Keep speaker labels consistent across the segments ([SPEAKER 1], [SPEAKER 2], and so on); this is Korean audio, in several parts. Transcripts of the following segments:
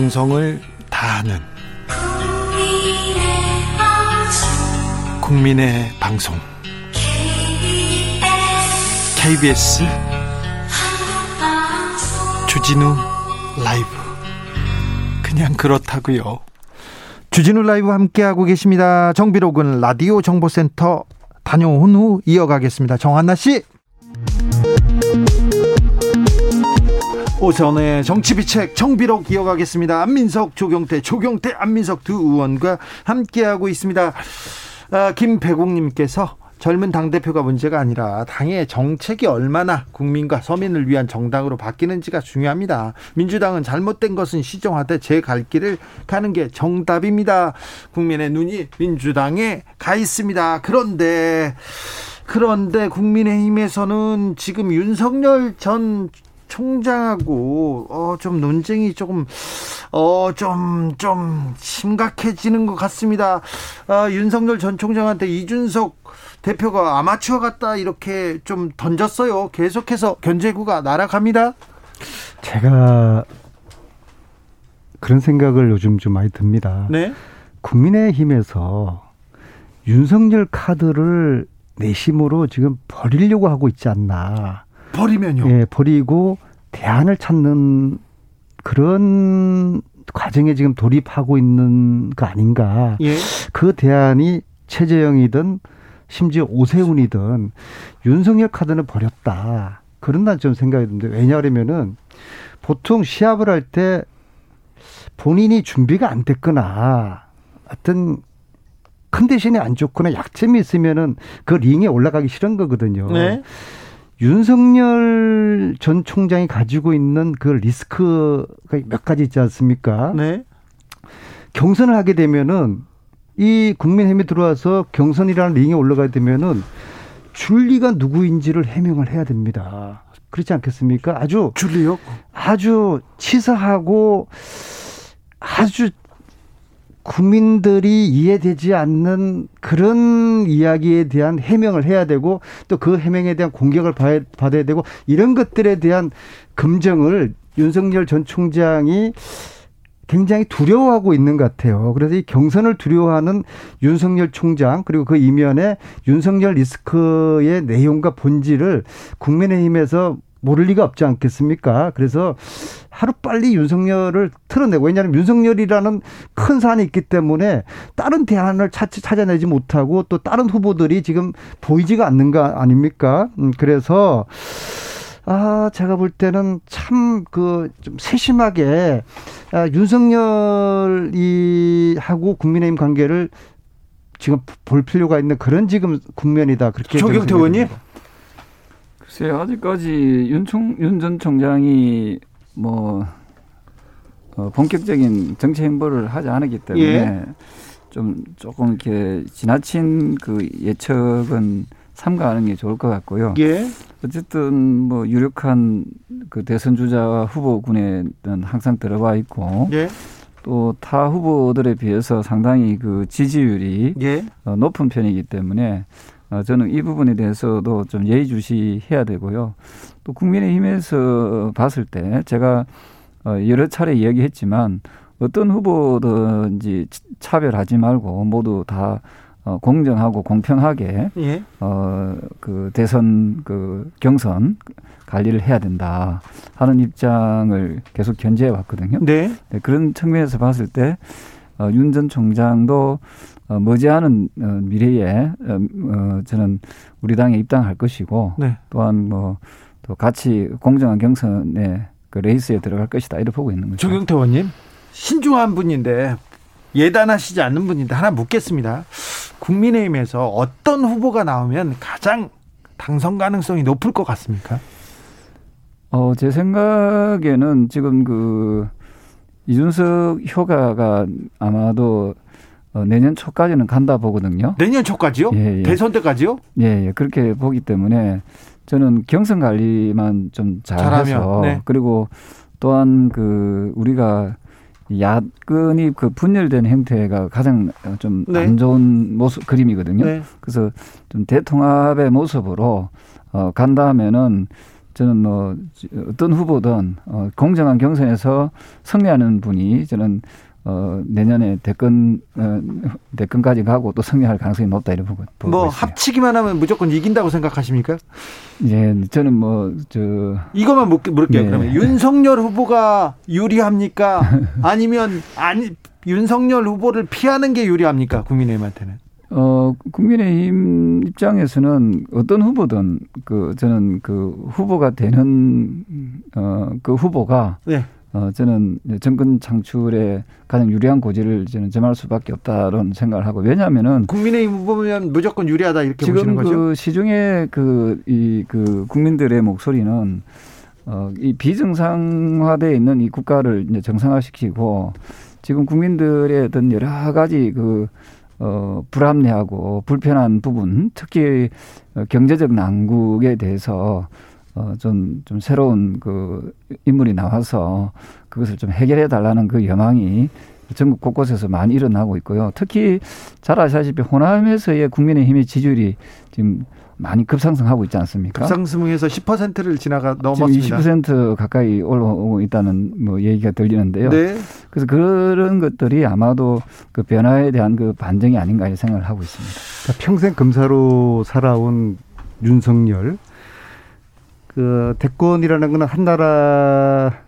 [SPEAKER 1] 정성을 다하는 국민의 방송 KBS 주진우 라이브 그냥 그렇다고요. 주진우 라이브 함께하고 계십니다. 정비록은 라디오 정보센터 다녀온 후 이어가겠습니다. 정한나 씨. 오선의 정치비책 정비록 이어가겠습니다. 안민석, 조경태, 조경태, 안민석 두 의원과 함께하고 있습니다. 아, 김배국님께서 젊은 당대표가 문제가 아니라 당의 정책이 얼마나 국민과 서민을 위한 정당으로 바뀌는지가 중요합니다. 민주당은 잘못된 것은 시정하되 제 갈 길을 가는 게 정답입니다. 국민의 눈이 민주당에 가 있습니다. 그런데 그런데 국민의힘에서는 지금 윤석열 전 총장하고 어 좀 논쟁이 조금 어좀좀 좀 심각해지는 것 같습니다. 아, 윤석열 전 총장한테 이준석 대표가 아마추어 같다 이렇게 좀 던졌어요. 계속해서 견제구가 날아갑니다.
[SPEAKER 2] 제가 그런 생각을 요즘 좀 많이 듭니다. 네. 국민의힘에서 윤석열 카드를 내심으로 지금 버리려고 하고 있지 않나.
[SPEAKER 1] 버리면요?
[SPEAKER 2] 예, 버리고 대안을 찾는 그런 과정에 지금 돌입하고 있는 거 아닌가. 예. 그 대안이 최재형이든 심지어 오세훈이든 윤석열 카드는 버렸다. 그런 난 좀 생각이 드는데 왜냐하면은 보통 시합을 할 때 본인이 준비가 안 됐거나 어떤 컨디션이 안 좋거나 약점이 있으면은 그 링에 올라가기 싫은 거거든요. 네. 윤석열 전 총장이 가지고 있는 그 리스크가 몇 가지 있지 않습니까? 네. 경선을 하게 되면은 이 국민의힘에 들어와서 경선이라는 링에 올라가게 되면은 줄리가 누구인지를 해명을 해야 됩니다. 그렇지 않겠습니까? 아주
[SPEAKER 1] 줄리요?
[SPEAKER 2] 아주 치사하고 아주 국민들이 이해되지 않는 그런 이야기에 대한 해명을 해야 되고 또 그 해명에 대한 공격을 받아야 되고 이런 것들에 대한 검증을 윤석열 전 총장이 굉장히 두려워하고 있는 것 같아요. 그래서 이 경선을 두려워하는 윤석열 총장 그리고 그 이면에 윤석열 리스크의 내용과 본질을 국민의힘에서 모를 리가 없지 않겠습니까? 그래서 하루 빨리 윤석열을 틀어내고 왜냐하면 윤석열이라는 큰 산이 있기 때문에 다른 대안을 찾, 찾아내지 못하고 또 다른 후보들이 지금 보이지가 않는 거 아닙니까? 음, 그래서 아, 제가 볼 때는 참 그 좀 세심하게 아, 윤석열이 하고 국민의힘 관계를 지금 볼 필요가 있는 그런 지금 국면이다. 그렇게
[SPEAKER 1] 조경태 의원님.
[SPEAKER 3] 글쎄요, 아직까지 윤총, 윤전 총장이 뭐, 어, 본격적인 정치 행보를 하지 않았기 때문에 예. 좀 조금 이렇게 지나친 그 예측은 삼가하는 게 좋을 것 같고요. 예. 어쨌든 뭐 유력한 그 대선 주자 후보군에는 항상 들어와 있고 예. 또타 후보들에 비해서 상당히 그 지지율이 예. 어, 높은 편이기 때문에 어, 저는 이 부분에 대해서도 좀 예의주시해야 되고요. 또 국민의힘에서 봤을 때 제가 어, 여러 차례 이야기했지만 어떤 후보든지 차별하지 말고 모두 다 어, 공정하고 공평하게 예. 어 그 대선 그 경선 관리를 해야 된다 하는 입장을 계속 견지해 왔거든요. 네. 네 그런 측면에서 봤을 때 어, 윤 전 총장도 어, 머지않은 어, 미래에 어, 어, 저는 우리 당에 입당할 것이고 네. 또한 뭐 또 같이 공정한 경선에 그 레이스에 들어갈 것이다 이렇게 보고 있는 거죠.
[SPEAKER 1] 조경태 의원님 신중한 분인데 예단하시지 않는 분인데 하나 묻겠습니다. 국민의힘에서 어떤 후보가 나오면 가장 당선 가능성이 높을 것 같습니까?
[SPEAKER 3] 어, 제 생각에는 지금 그 이준석 효과가 아마도 어, 내년 초까지는 간다 보거든요.
[SPEAKER 1] 내년 초까지요? 예, 예. 대선 때까지요?
[SPEAKER 3] 예, 예, 그렇게 보기 때문에 저는 경선 관리만 좀 잘해서 네. 그리고 또한 그 우리가 야근이 그 분열된 형태가 가장 좀안 네. 좋은 모습 그림이거든요. 네. 그래서 좀 대통합의 모습으로 어 간다 하면은 저는 뭐 어떤 후보든 어, 공정한 경선에서 승리하는 분이 저는 어, 내년에 대권, 어, 대권까지 가고 또 승리할 가능성이 높다 이런 부분.
[SPEAKER 1] 뭐 있어요. 합치기만 하면 무조건 이긴다고 생각하십니까?
[SPEAKER 3] 예, 저는 뭐, 저.
[SPEAKER 1] 이것만 물을게요. 네. 그러면 윤석열 후보가 유리합니까? 아니면, 아니, 윤석열 후보를 피하는 게 유리합니까? 국민의힘한테는?
[SPEAKER 3] 어, 국민의힘 입장에서는 어떤 후보든 그, 저는 그 후보가 되는, 어, 그 후보가. 네. 어, 저는 정권 창출에 가장 유리한 고지를 저는 점할 수밖에 없다는 생각을 하고 왜냐하면은
[SPEAKER 1] 국민의힘 후보면 무조건 유리하다 이렇게
[SPEAKER 3] 지금
[SPEAKER 1] 보시는 거죠?
[SPEAKER 3] 그 시중에 그 이그 그 국민들의 목소리는 어, 이 비정상화돼 있는 이 국가를 이제 정상화시키고 지금 국민들의 어떤 여러 가지 그 어, 불합리하고 불편한 부분, 특히 경제적 난국에 대해서 어, 좀, 좀 새로운 그 인물이 나와서 그것을 좀 해결해 달라는 그 여망이 전국 곳곳에서 많이 일어나고 있고요. 특히 잘 아시다시피 호남에서의 국민의힘의 지지율이 지금 많이 급상승하고 있지 않습니까?
[SPEAKER 1] 급상승해서 10%를 지나가 넘었습니다.
[SPEAKER 3] 20% 가까이 올라오고 있다는 뭐 얘기가 들리는데요. 네. 그래서 그런 것들이 아마도 그 변화에 대한 그 반증이 아닌가 생각을 하고 있습니다.
[SPEAKER 2] 그러니까 평생 검사로 살아온 윤석열 그 대권이라는 것은 한 나라를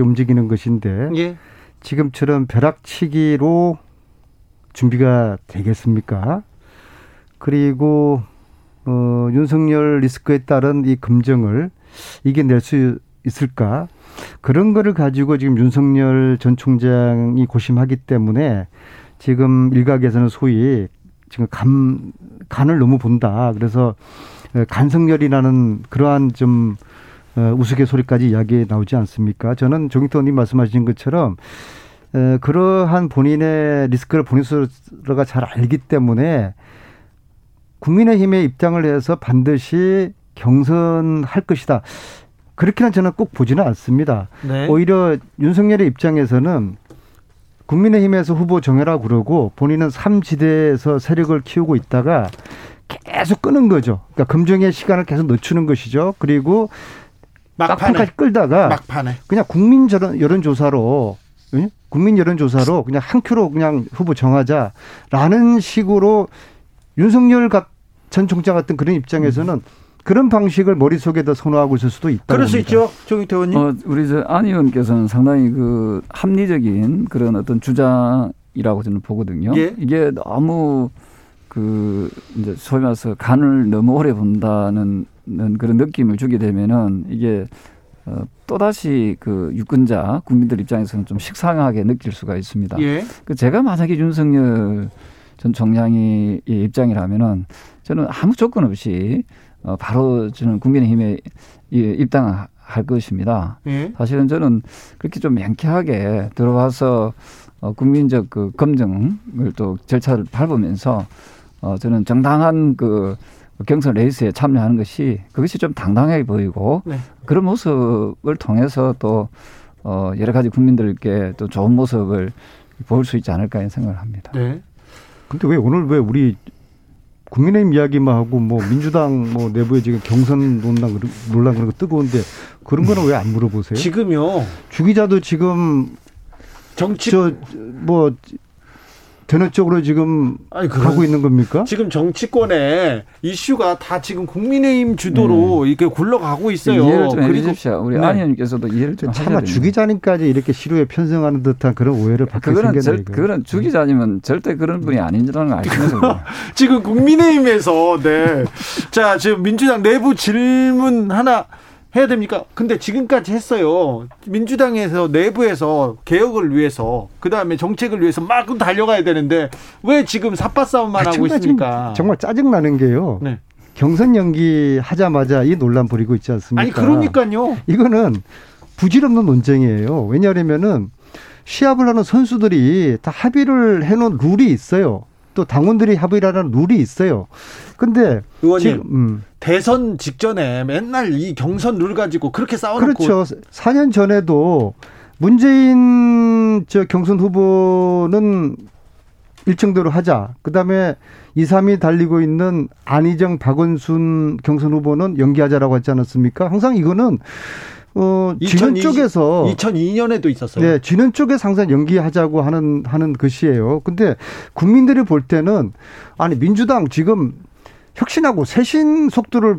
[SPEAKER 2] 움직이는 것인데 예. 지금처럼 벼락치기로 준비가 되겠습니까? 그리고 어, 윤석열 리스크에 따른 이 검증을 이겨낼 수 있을까? 그런 거를 가지고 지금 윤석열 전 총장이 고심하기 때문에 지금 일각에서는 소위 지금 감, 간을 너무 본다. 그래서 간성열이라는 그러한 좀 어, 우스갯소리까지 이야기 나오지 않습니까? 저는 조경태님 말씀하신 것처럼 그러한 본인의 리스크를 본인 스스로가 잘 알기 때문에 국민의힘의 입장을 해서 반드시 경선할 것이다. 그렇게는 저는 꼭 보지는 않습니다. 네. 오히려 윤석열의 입장에서는 국민의힘에서 후보 정해라 그러고 본인은 삼지대에서 세력을 키우고 있다가 계속 끄는 거죠. 그러니까 금정의 시간을 계속 늦추는 것이죠. 그리고 막판까지 끌다가 막판에. 그냥 국민 여론 조사로 응? 국민 여론 조사로 그냥 한 표로 그냥 후보 정하자라는 식으로 윤석열 전 총장 같은 그런 입장에서는 그런 방식을 머릿속에다 선호하고 있을 수도 있다.
[SPEAKER 1] 그럴 수 있죠. 조기태 의원님. 어,
[SPEAKER 3] 우리 저안 의원께서는 상당히 그 합리적인 그런 어떤 주장이라고 저는 보거든요. 예? 이게 너무 그 이제 소위 말해서 간을 너무 오래 본다는 그런 느낌을 주게 되면은 이게 어, 또다시 그 유권자 국민들 입장에서는 좀 식상하게 느낄 수가 있습니다. 예. 그 제가 만약에 윤석열 전 총장이 입장이라면은 저는 아무 조건 없이 어, 바로 저는 국민의힘에 입당할 것입니다. 예. 사실은 저는 그렇게 좀 명쾌하게 들어와서 어, 국민적 그 검증을 또 절차를 밟으면서 어, 저는 정당한 그 경선 레이스에 참여하는 것이 그것이 좀 당당하게 보이고 네. 그런 모습을 통해서 또 어, 여러 가지 국민들께 또 좋은 모습을 보일 수 있지 않을까 하는 생각을 합니다. 네.
[SPEAKER 2] 근데 왜 오늘 왜 우리 국민의힘 이야기만 하고 뭐 민주당 뭐 내부에 지금 경선 논란 논란 그런 거 뜨거운데 그런 거는 왜 안 물어보세요?
[SPEAKER 1] 지금요.
[SPEAKER 2] 주기자도 지금 정치 저뭐 되는 쪽으로 지금 아니, 가고 있는 겁니까?
[SPEAKER 1] 지금 정치권에 이슈가 다 지금 국민의힘 주도로 네. 이렇게 굴러가고 있어요.
[SPEAKER 3] 이해를 좀 해주십시오. 우리 네. 안 의원께서도 이해를 좀 됩니다.
[SPEAKER 2] 주기자님까지 이렇게 시루에 편성하는 듯한 그런 오해를 받게 그거는 절,
[SPEAKER 3] 그거는 주기자님은 절대 그런 분이 아니라는 걸 아시면서
[SPEAKER 1] 지금 국민의힘에서 네. 자 지금 민주당 내부 질문 하나 해야 됩니까? 근데 지금까지 했어요. 민주당에서 내부에서 개혁을 위해서 그 다음에 정책을 위해서 막 달려가야 되는데 왜 지금 삽바 싸움만 아, 하고 있습니까?
[SPEAKER 2] 정말 짜증 나는 게요. 네. 경선 연기 하자마자 이 논란 벌이고 있지 않습니까?
[SPEAKER 1] 아니 그러니까요.
[SPEAKER 2] 이거는 부질없는 논쟁이에요. 왜냐하면은 시합을 하는 선수들이 다 합의를 해놓은 룰이 있어요. 또 당원들이 합의라는 룰이 있어요. 근데
[SPEAKER 1] 의원님 지금, 음. 대선 직전에 맨날 이 경선 룰 가지고 그렇게 싸워놓고
[SPEAKER 2] 그렇죠. 4년 전에도 문재인 저 경선 후보는 일정대로 하자. 그다음에 2, 3위 달리고 있는 안희정, 박원순 경선 후보는 연기하자라고 했지 않았습니까? 항상 이거는 어, 지는 쪽에서
[SPEAKER 1] 2002년에도 있었어요.
[SPEAKER 2] 네, 지는 쪽에서 항상 연기하자고 하는 하는 것이에요. 근데 국민들이 볼 때는 아니 민주당 지금 혁신하고 쇄신 속도를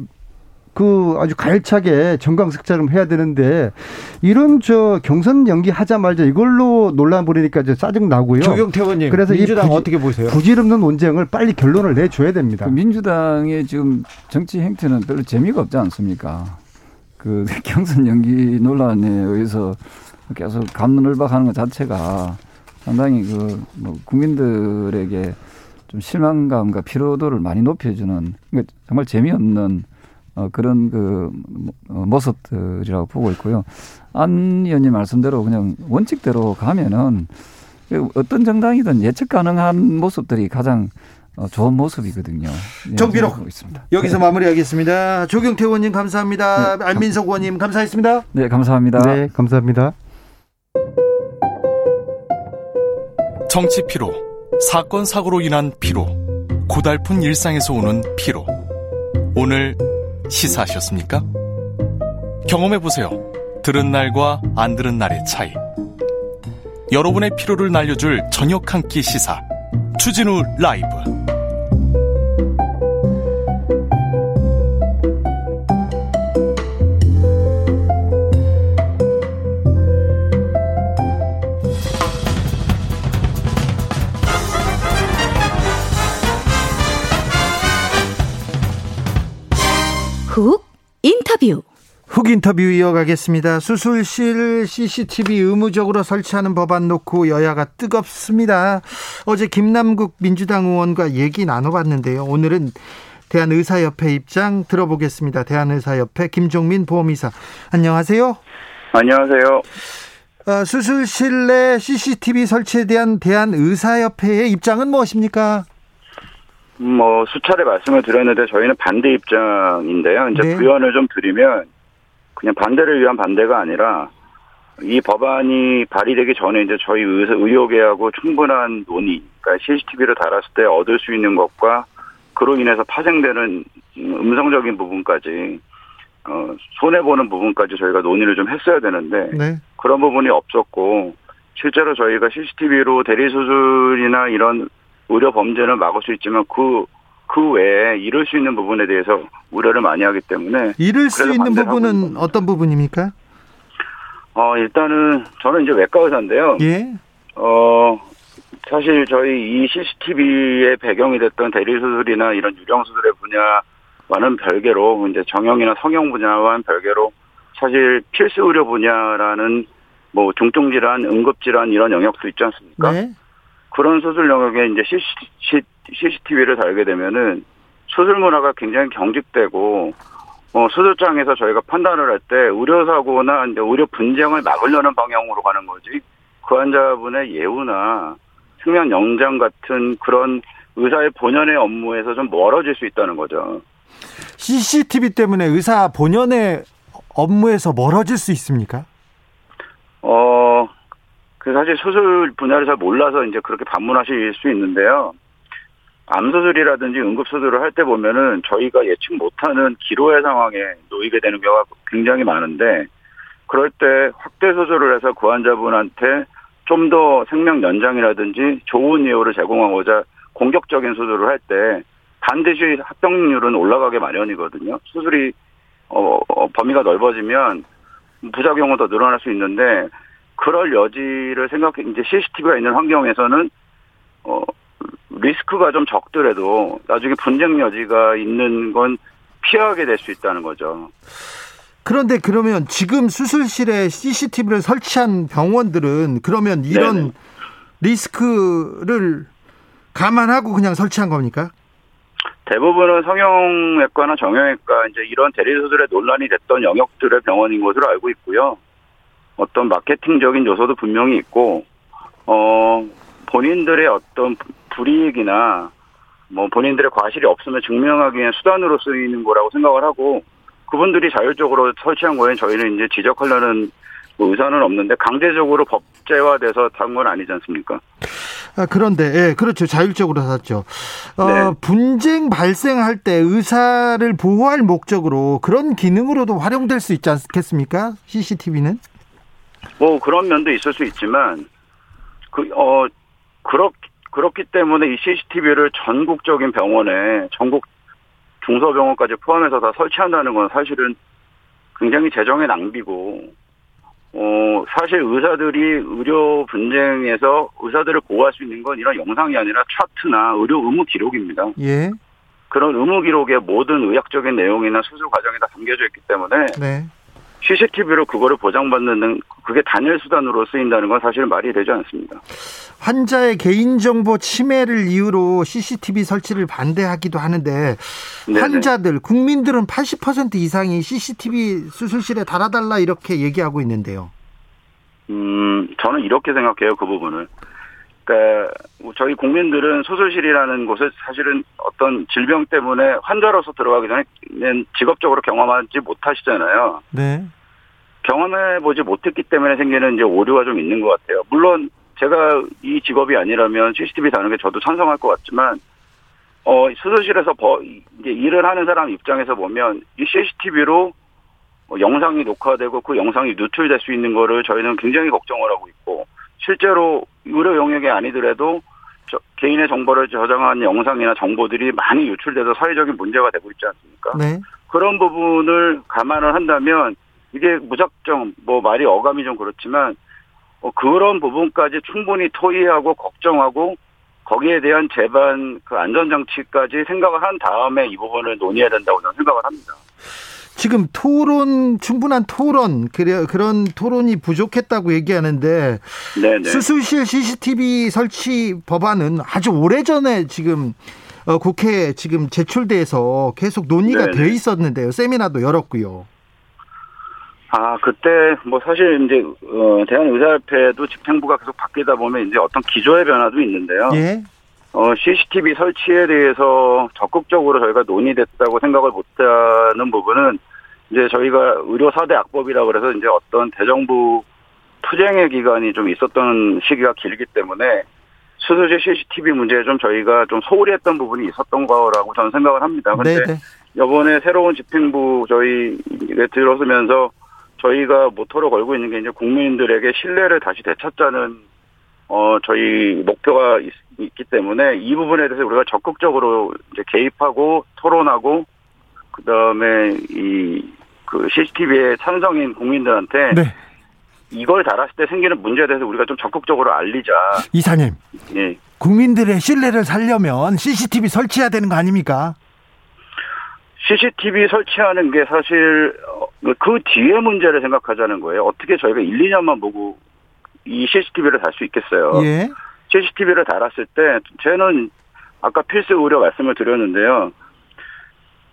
[SPEAKER 2] 그 아주 가열차게 정강석처럼 해야 되는데 이런 저 경선 연기 하자 말자 이걸로 논란 벌이니까 이제 짜증 나고요.
[SPEAKER 1] 조경태 의원님, 그래서 민주당 부지, 어떻게 보세요?
[SPEAKER 2] 부질없는 논쟁을 빨리 결론을 내줘야 됩니다. 그
[SPEAKER 3] 민주당의 지금 정치 행태는 별로 재미가 없지 않습니까? 그 경선 연기 논란에 의해서 계속 감론을박하는 것 자체가 상당히 그 뭐 국민들에게 좀 실망감과 피로도를 많이 높여주는 그러니까 정말 재미없는 어, 그런 그 어, 모습들이라고 보고 있고요. 안 의원님 말씀대로 그냥 원칙대로 가면은 어떤 정당이든 예측 가능한 모습들이 가장 어, 좋은 모습이거든요.
[SPEAKER 1] 예, 정비록 있습니다. 여기서 네. 마무리하겠습니다. 조경태 의원님 감사합니다. 네. 안민석 의원님 감사했습니다.
[SPEAKER 3] 네, 감사합니다.
[SPEAKER 2] 네, 감사합니다.
[SPEAKER 4] 정치 피로, 사건 사고로 인한 피로, 고달픈 일상에서 오는 피로. 오늘 시사하셨습니까? 경험해 보세요. 들은 날과 안 들은 날의 차이. 여러분의 피로를 날려줄 저녁 한 끼 시사. 추진우 라이브.
[SPEAKER 1] 훅 인터뷰. 훅 인터뷰 이어가겠습니다. 수술실 CCTV 의무적으로 설치하는 법안 놓고 여야가 뜨겁습니다. 어제 김남국 민주당 의원과 얘기 나눠봤는데요. 오늘은 대한의사협회 입장 들어보겠습니다. 대한의사협회 김종민 보험이사. 안녕하세요.
[SPEAKER 5] 안녕하세요.
[SPEAKER 1] 어, 수술실 내 CCTV 설치에 대한 대한의사협회의 입장은 무엇입니까?
[SPEAKER 5] 뭐 수차례 말씀을 드렸는데 저희는 반대 입장인데요. 이제 네. 부연을 좀 드리면 그냥 반대를 위한 반대가 아니라 이 법안이 발의되기 전에 이제 저희 의료계하고 충분한 논의, 그러니까 CCTV를 달았을 때 얻을 수 있는 것과 그로 인해서 파생되는 음성적인 부분까지 어, 손해 보는 부분까지 저희가 논의를 좀 했어야 되는데 네. 그런 부분이 없었고 실제로 저희가 CCTV로 대리 수술이나 이런 의료 범죄는 막을 수 있지만 그, 그 외에 이룰 수 있는 부분에 대해서 우려를 많이 하기 때문에.
[SPEAKER 1] 이룰 수 있는 부분은 어떤 부분입니까?
[SPEAKER 5] 어, 일단은 저는 이제 외과 의사인데요.
[SPEAKER 1] 예.
[SPEAKER 5] 어, 사실 저희 이 CCTV의 배경이 됐던 대리 수술이나 이런 유령 수술의 분야와는 별개로 이제 정형이나 성형 분야와는 별개로 사실 필수 의료 분야라는 뭐 중증 질환, 응급 질환 이런 영역도 있지 않습니까? 네. 그런 수술 영역에 이제 CCTV를 달게 되면은 수술 문화가 굉장히 경직되고 어, 수술장에서 저희가 판단을 할 때 의료사고나 이제 의료 분쟁을 막으려는 방향으로 가는 거지 그 환자분의 예우나 생명 영장 같은 그런 의사의 본연의 업무에서 좀 멀어질 수 있다는 거죠.
[SPEAKER 1] CCTV 때문에 의사 본연의 업무에서 멀어질 수 있습니까?
[SPEAKER 5] 어, 그 사실 수술 분야를 잘 몰라서 이제 그렇게 반문하실 수 있는데요. 암 수술이라든지 응급 수술을 할 때 보면은 저희가 예측 못하는 기로의 상황에 놓이게 되는 경우가 굉장히 많은데 그럴 때 확대 수술을 해서 그 환자분한테 좀 더 생명 연장이라든지 좋은 예우를 제공하고자 공격적인 수술을 할 때 반드시 합병률은 올라가게 마련이거든요. 수술이 어, 어 범위가 넓어지면 부작용은 더 늘어날 수 있는데 그럴 여지를 생각해 이제 CCTV가 있는 환경에서는 어 리스크가 좀 적더라도 나중에 분쟁 여지가 있는 건 피하게 될 수 있다는 거죠.
[SPEAKER 1] 그런데 그러면 지금 수술실에 CCTV를 설치한 병원들은 그러면 이런 네네. 리스크를 감안하고 그냥 설치한 겁니까?
[SPEAKER 5] 대부분은 성형외과나 정형외과 이제 이런 대리수술에 논란이 됐던 영역들의 병원인 것으로 알고 있고요. 어떤 마케팅적인 요소도 분명히 있고 어 본인들의 어떤 불이익이나 뭐 본인들의 과실이 없으면 증명하기 위한 수단으로 쓰이는 거라고 생각을 하고 그분들이 자율적으로 설치한 거에 저희는 이제 지적하려는 뭐 의사는 없는데 강제적으로 법제화돼서 단 건 아니지 않습니까?
[SPEAKER 1] 아, 그런데 예, 그렇죠. 자율적으로 샀죠. 어,
[SPEAKER 5] 네.
[SPEAKER 1] 분쟁 발생할 때 의사를 보호할 목적으로 그런 기능으로도 활용될 수 있지 않겠습니까? CCTV는?
[SPEAKER 5] 뭐 그런 면도 있을 수 있지만 그 어 그렇 그렇기 때문에 이 CCTV를 전국적인 병원에 전국 중소병원까지 포함해서 다 설치한다는 건 사실은 굉장히 재정의 낭비고 어 사실 의사들이 의료 분쟁에서 의사들을 보호할 수 있는 건 이런 영상이 아니라 차트나 의료 의무 기록입니다.
[SPEAKER 1] 예.
[SPEAKER 5] 그런 의무 기록에 모든 의학적인 내용이나 수술 과정이 다 담겨져 있기 때문에
[SPEAKER 1] 네.
[SPEAKER 5] CCTV로 그거를 보장받는 그게 단일 수단으로 쓰인다는 건 사실 말이 되지 않습니다.
[SPEAKER 1] 환자의 개인정보 침해를 이유로 CCTV 설치를 반대하기도 하는데
[SPEAKER 5] 네네.
[SPEAKER 1] 환자들 국민들은 80% 이상이 CCTV 수술실에 달아달라 이렇게 얘기하고 있는데요.
[SPEAKER 5] 음, 저는 이렇게 생각해요, 그 부분을. 그러니까 저희 국민들은 수술실이라는 곳을 사실은 어떤 질병 때문에 환자로서 들어가기 전에는 직업적으로 경험하지 못하시잖아요.
[SPEAKER 1] 네.
[SPEAKER 5] 경험해 보지 못했기 때문에 생기는 이제 오류가 좀 있는 것 같아요. 물론 제가 이 직업이 아니라면 CCTV 다는 게 저도 찬성할 것 같지만 어 수술실에서 버, 이제 일을 하는 사람 입장에서 보면 이 CCTV로 뭐 영상이 녹화되고 그 영상이 누출될 수 있는 거를 저희는 굉장히 걱정을 하고 있고 실제로 의료 영역이 아니더라도 저, 개인의 정보를 저장한 영상이나 정보들이 많이 유출돼서 사회적인 문제가 되고 있지 않습니까?
[SPEAKER 1] 네.
[SPEAKER 5] 그런 부분을 감안을 한다면 이게 무작정 뭐 말이 어감이 좀 그렇지만 어, 그런 부분까지 충분히 토의하고 걱정하고 거기에 대한 재반 그 안전장치까지 생각을 한 다음에 이 부분을 논의해야 된다고 저는 생각을 합니다.
[SPEAKER 1] 지금 토론 충분한 토론 그래 그런 토론이 부족했다고 얘기하는데
[SPEAKER 5] 네네.
[SPEAKER 1] 수술실 CCTV 설치 법안은 아주 오래 전에 지금 어, 국회에 지금 제출돼서 계속 논의가
[SPEAKER 5] 네네.
[SPEAKER 1] 돼 있었는데요. 세미나도 열었고요.
[SPEAKER 5] 아 그때 뭐 사실 이제 어, 대한의사협회도 집행부가 계속 바뀌다 보면 이제 어떤 기조의 변화도 있는데요.
[SPEAKER 1] 예.
[SPEAKER 5] 어, CCTV 설치에 대해서 적극적으로 저희가 논의됐다고 생각을 못하는 부분은 이제 저희가 의료 4대 악법이라고 그래서 이제 어떤 대정부 투쟁의 기간이 좀 있었던 시기가 길기 때문에 수술실 CCTV 문제에 좀 저희가 좀 소홀히 했던 부분이 있었던 거라고 저는 생각을 합니다. 근데
[SPEAKER 1] 네, 네.
[SPEAKER 5] 이번에 새로운 집행부 저희에 들어서면서 저희가 모토로 걸고 있는 게 이제 국민들에게 신뢰를 다시 되찾자는 어 저희 목표가 있, 기 때문에 이 부분에 대해서 우리가 적극적으로 이제 개입하고 토론하고 그 다음에 이 그 CCTV에 찬성인 국민들한테
[SPEAKER 1] 네.
[SPEAKER 5] 이걸 달았을 때 생기는 문제에 대해서 우리가 좀 적극적으로 알리자.
[SPEAKER 1] 이사님,
[SPEAKER 5] 예.
[SPEAKER 1] 국민들의 신뢰를 살려면 CCTV 설치해야 되는 거 아닙니까?
[SPEAKER 5] CCTV 설치하는 게 사실 어, 그 뒤에 문제를 생각하자는 거예요. 어떻게 저희가 1, 2년만 보고 이 CCTV를 달 수 있겠어요.
[SPEAKER 1] 예.
[SPEAKER 5] CCTV를 달았을 때 저는 아까 필수 의료 말씀을 드렸는데요.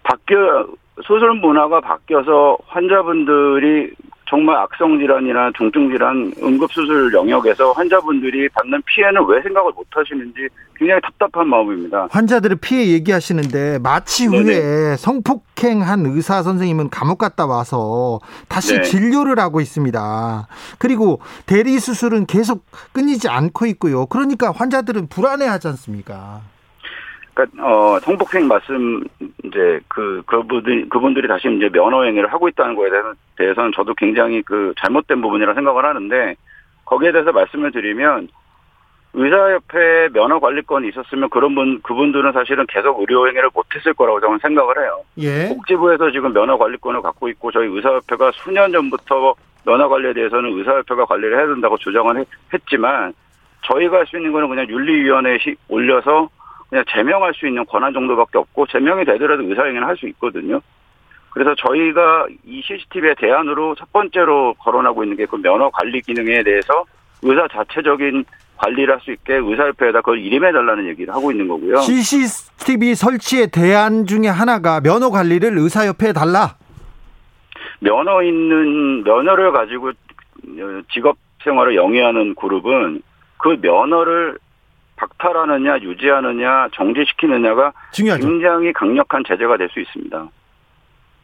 [SPEAKER 5] 바뀌어 수술 문화가 바뀌어서 환자분들이 정말 악성 질환이나 중증 질환 응급 수술 영역에서 환자분들이 받는 피해는 왜 생각을 못 하시는지 굉장히 답답한 마음입니다.
[SPEAKER 1] 환자들의 피해 얘기하시는데 마취 후에
[SPEAKER 5] 네네.
[SPEAKER 1] 성폭행한 의사 선생님은 감옥 갔다 와서 다시
[SPEAKER 5] 네.
[SPEAKER 1] 진료를 하고 있습니다. 그리고 대리 수술은 계속 끊이지 않고 있고요. 그러니까 환자들은 불안해하지 않습니까?
[SPEAKER 5] 그러니까 어 성폭행 말씀 이제 그 그분들 그분들이 다시 이제 면허 행위를 하고 있다는 거에 대해서 대해서는 저도 굉장히 그 잘못된 부분이라 생각을 하는데 거기에 대해서 말씀을 드리면 의사협회 면허 관리권이 있었으면 그런 분 그분들은 사실은 계속 의료 행위를 못했을 거라고 저는 생각을 해요.
[SPEAKER 1] 예.
[SPEAKER 5] 복지부에서 지금 면허 관리권을 갖고 있고 저희 의사협회가 수년 전부터 면허 관리에 대해서는 의사협회가 관리를 해야 된다고 주장을 했- 했지만 저희가 할 수 있는 거는 그냥 윤리위원회에 시- 올려서 그냥 제명할 수 있는 권한 정도밖에 없고 제명이 되더라도 의사행위는 할수 있거든요. 그래서 저희가 이 CCTV의 대안으로 첫 번째로 거론하고 있는 게 그 면허 관리 기능에 대해서 의사 자체적인 관리를 할 수 있게 의사협회에다 그걸 이름해달라는 얘기를 하고 있는 거고요.
[SPEAKER 1] CCTV 설치의 대안 중에 하나가 면허 관리를 의사협회에 달라.
[SPEAKER 5] 면허 있는 면허를 가지고 어, 직업 생활을 영위하는 그룹은 그 면허를 박탈하느냐 유지하느냐 정지시키느냐가
[SPEAKER 1] 중요하죠.
[SPEAKER 5] 굉장히 강력한 제재가 될 수 있습니다.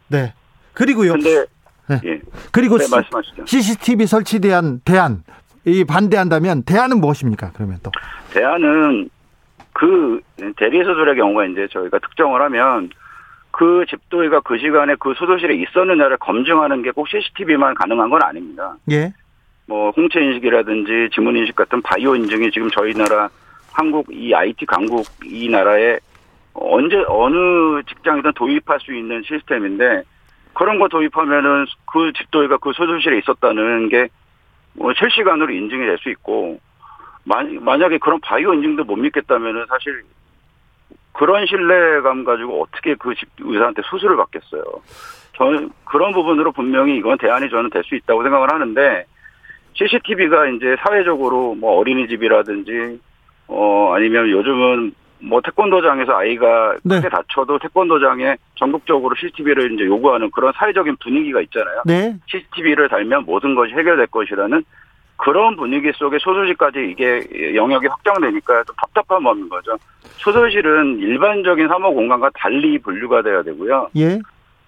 [SPEAKER 1] 네. 그리고요.
[SPEAKER 5] 근데
[SPEAKER 1] 네.
[SPEAKER 5] 예.
[SPEAKER 1] 그리고
[SPEAKER 5] 네, 말씀하시죠.
[SPEAKER 1] CCTV 설치 대한 대안 이 반대한다면 대안은 무엇입니까? 그러면 또
[SPEAKER 5] 대안은 그 대리소설의 경우가 이제 저희가 특정을 하면 그 집도의가 그 시간에 그 수도실에 있었느냐를 검증하는 게 꼭 CCTV만 가능한 건 아닙니다.
[SPEAKER 1] 예.
[SPEAKER 5] 뭐 홍채 인식이라든지 지문 인식 같은 바이오 인증이 지금 저희 나라 한국 이 IT 강국 이 나라에 언제 어느 직장이든 도입할 수 있는 시스템인데 그런 거 도입하면은 그 집도의가 그 소조실에 있었다는 게 뭐 실시간으로 인증이 될 수 있고 만, 만약에 그런 바이오 인증도 못 믿겠다면은 사실 그런 신뢰감 가지고 어떻게 그 집 의사한테 수술을 받겠어요. 저는 그런 부분으로 분명히 이건 대안이 저는 될 수 있다고 생각을 하는데 CCTV가 이제 사회적으로 뭐 어린이집이라든지 어 아니면 요즘은 뭐 태권도장에서 아이가
[SPEAKER 1] 네.
[SPEAKER 5] 크게 다쳐도 태권도장에 전국적으로 CCTV를 이제 요구하는 그런 사회적인 분위기가 있잖아요.
[SPEAKER 1] 네.
[SPEAKER 5] CCTV를 달면 모든 것이 해결될 것이라는 그런 분위기 속에 소소실까지 이게 영역이 확장되니까 좀 답답한 마음인 거죠. 소소실은 일반적인 사무 공간과 달리 분류가 돼야 되고요.
[SPEAKER 1] 예.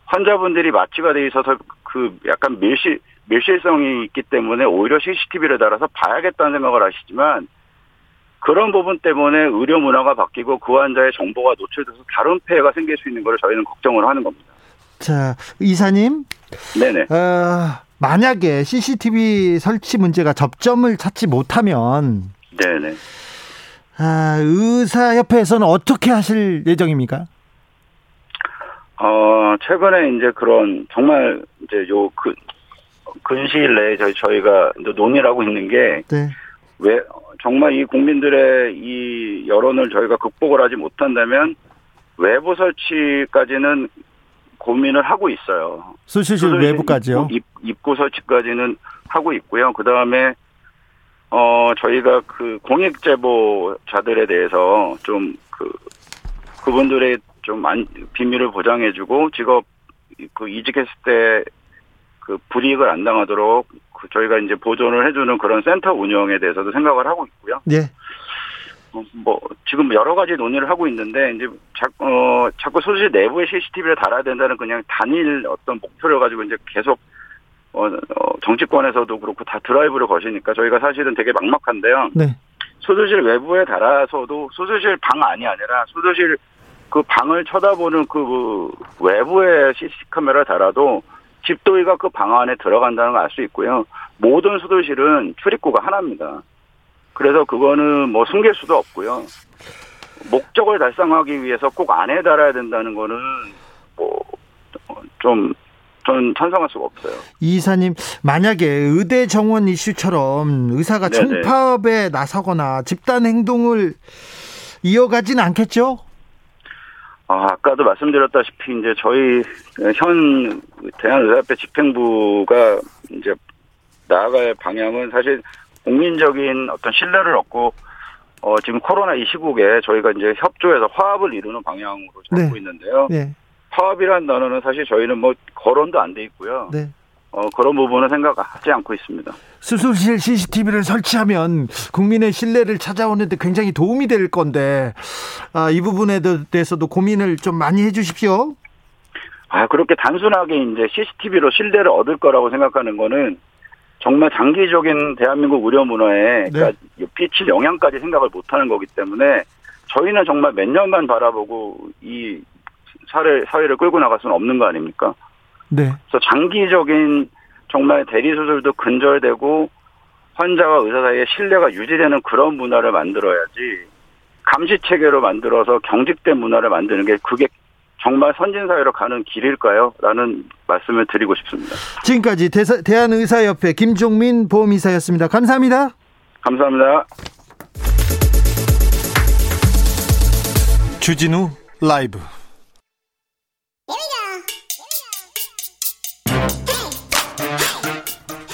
[SPEAKER 5] 환자분들이 마취가 돼 있어서 그 약간 밀실 밀실성이 있기 때문에 오히려 CCTV를 달아서 봐야겠다는 생각을 하시지만 그런 부분 때문에 의료 문화가 바뀌고 그 환자의 정보가 노출돼서 다른 폐해가 생길 수 있는 걸 저희는 걱정을 하는 겁니다.
[SPEAKER 1] 자, 이사님.
[SPEAKER 5] 네네.
[SPEAKER 1] 어, 만약에 CCTV 설치 문제가 접점을 찾지 못하면
[SPEAKER 5] 네네.
[SPEAKER 1] 아, 의사협회에서는 어떻게 하실 예정입니까?
[SPEAKER 5] 어, 최근에 이제 그런 정말 이제 요 그, 근시일 내에 저희, 저희가 논의를 하고 있는 게
[SPEAKER 1] 네.
[SPEAKER 5] 왜 정말 이 국민들의 이 여론을 저희가 극복을 하지 못한다면 외부 설치까지는 고민을 하고 있어요.
[SPEAKER 1] 수술실 외부까지요.
[SPEAKER 5] 입, 입구 설치까지는 하고 있고요. 그 다음에 어 저희가 그 공익 제보자들에 대해서 좀 그 그분들의 좀 안, 비밀을 보장해주고 직업 그 이직했을 때 그 불이익을 안 당하도록 그 저희가 이제 보존을 해주는 그런 센터 운영에 대해서도 생각을 하고 있고요.
[SPEAKER 1] 예.
[SPEAKER 5] 어, 뭐 지금 여러 가지 논의를 하고 있는데 이제 자, 어, 자꾸 소실 내부에 CCTV를 달아야 된다는 그냥 단일 어떤 목표를 가지고 이제 계속 어, 어, 정치권에서도 그렇고 다 드라이브를 거시니까 저희가 사실은 되게 막막한데요.
[SPEAKER 1] 네.
[SPEAKER 5] 소도실 외부에 달아서도 소도실 방 안이 아니라 소도실 그 방을 쳐다보는 그 외부에 CC 카메라 달아도 집도의가 그방 안에 들어간다는 걸 알 수 있고요. 모든 소도실은 출입구가 하나입니다. 그래서 그거는 뭐 숨길 수도 없고요. 목적을 달성하기 위해서 꼭 안에 달아야 된다는 거는 뭐좀 저는 찬성할 수가 없어요.
[SPEAKER 1] 이사님, 만약에 의대 정원 이슈처럼 의사가
[SPEAKER 5] 네네.
[SPEAKER 1] 총파업에 나서거나 집단 행동을 이어가진 않겠죠?
[SPEAKER 5] 아, 아까도 말씀드렸다시피 이제 저희 현 대한의사협회 집행부가 이제 나아갈 방향은 사실 국민적인 어떤 신뢰를 얻고 어 지금 코로나 이 시국에 저희가 이제 협조해서 화합을 이루는 방향으로 잡고
[SPEAKER 1] 네.
[SPEAKER 5] 있는데요.
[SPEAKER 1] 네.
[SPEAKER 5] 화합이라는 단어는 사실 저희는 뭐 거론도 안 돼 있고요.
[SPEAKER 1] 네.
[SPEAKER 5] 어 그런 부분은 생각하지 않고 있습니다.
[SPEAKER 1] 수술실 CCTV를 설치하면 국민의 신뢰를 찾아오는데 굉장히 도움이 될 건데 아, 이 부분에 대해서도 고민을 좀 많이 해주십시오.
[SPEAKER 5] 아, 그렇게 단순하게 이제 CCTV로 신뢰를 얻을 거라고 생각하는 거는 정말 장기적인 대한민국 의료 문화에
[SPEAKER 1] 네.
[SPEAKER 5] 그러니까 미칠 영향까지 생각을 못 하는 거기 때문에 저희는 정말 몇 년만 바라보고 이 사회, 사회를 끌고 나갈 수는 없는 거 아닙니까?
[SPEAKER 1] 네.
[SPEAKER 5] 그래서 장기적인 정말 대리 수술도 근절되고 환자와 의사 사이에 신뢰가 유지되는 그런 문화를 만들어야지 감시 체계로 만들어서 경직된 문화를 만드는 게 그게 정말 선진 사회로 가는 길일까요? 라는 말씀을 드리고 싶습니다.
[SPEAKER 1] 지금까지 대사, 대한의사협회 김종민 보험이사였습니다. 감사합니다.
[SPEAKER 5] 감사합니다.
[SPEAKER 4] 주진우 라이브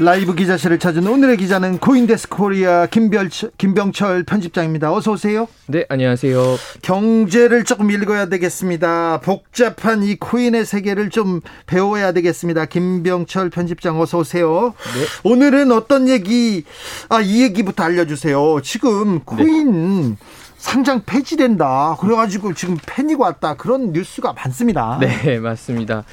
[SPEAKER 1] 라이브 기자실을 찾은 오늘의 기자는 코인데스크 코리아 김별, 김병철 편집장입니다. 어서 오세요.
[SPEAKER 6] 네, 안녕하세요.
[SPEAKER 1] 경제를 조금 읽어야 되겠습니다. 복잡한 이 코인의 세계를 좀 배워야 되겠습니다. 김병철 편집장 어서 오세요.
[SPEAKER 6] 네.
[SPEAKER 1] 오늘은 어떤 얘기 아 이 얘기부터 알려 주세요. 지금 코인 상장 폐지된다. 그래가지고 지금 패닉 왔다. 그런 뉴스가 많습니다.
[SPEAKER 6] 네, 맞습니다.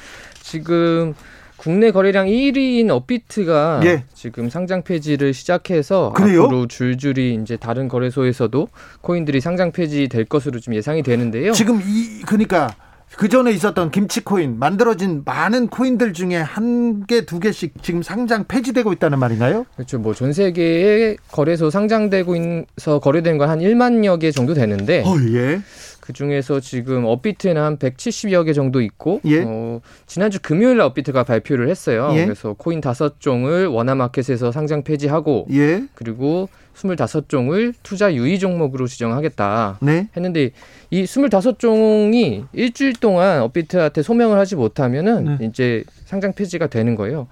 [SPEAKER 6] 지금 국내 거래량 1위인 업비트가 예. 지금 상장 폐지를 시작해서 그래요? 앞으로 줄줄이 이제 다른 거래소에서도 코인들이 상장 폐지 될 것으로 좀 예상이 되는데요.
[SPEAKER 1] 지금 이 그러니까 그 전에 있었던 김치 코인 만들어진 많은 코인들 중에 한 개, 두 개씩 지금 상장 폐지되고 있다는 말인가요?
[SPEAKER 6] 그렇죠. 뭐 전 세계의 거래소 상장되고 있어 거래된 건 한 1만여 개 정도 되는데.
[SPEAKER 1] 어, 예.
[SPEAKER 6] 그 중에서 지금 업비트는 한 170여 개 정도 있고 예. 어, 지난주 금요일 날 업비트가 발표를 했어요. 예. 그래서 코인 다섯 종을 원화마켓에서 상장 폐지하고 예. 그리고 25종을 투자 유의 종목으로 지정하겠다 네. 했는데 이 25종이 일주일 동안 업비트한테 소명을 하지 못하면은 네. 이제 상장 폐지가 되는 거예요.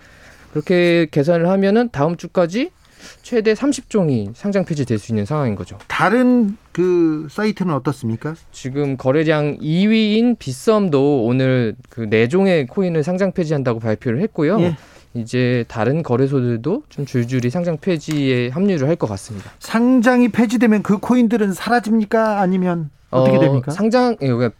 [SPEAKER 6] 그렇게 계산을 하면은 다음 주까지 최대 30종이 상장 폐지될 수 있는 상황인 거죠.
[SPEAKER 1] 다른 그 사이트는 어떻습니까?
[SPEAKER 6] 지금 거래량 2위인 빗썸도 오늘 그 4종의 코인을 상장 폐지한다고 발표를 했고요. 예. 이제 다른 거래소들도 좀 줄줄이 상장 폐지에 합류를 할 것 같습니다.
[SPEAKER 1] 상장이 폐지되면 그 코인들은 사라집니까? 아니면 어떻게 어, 됩니까?
[SPEAKER 6] 상장 예, 그러니까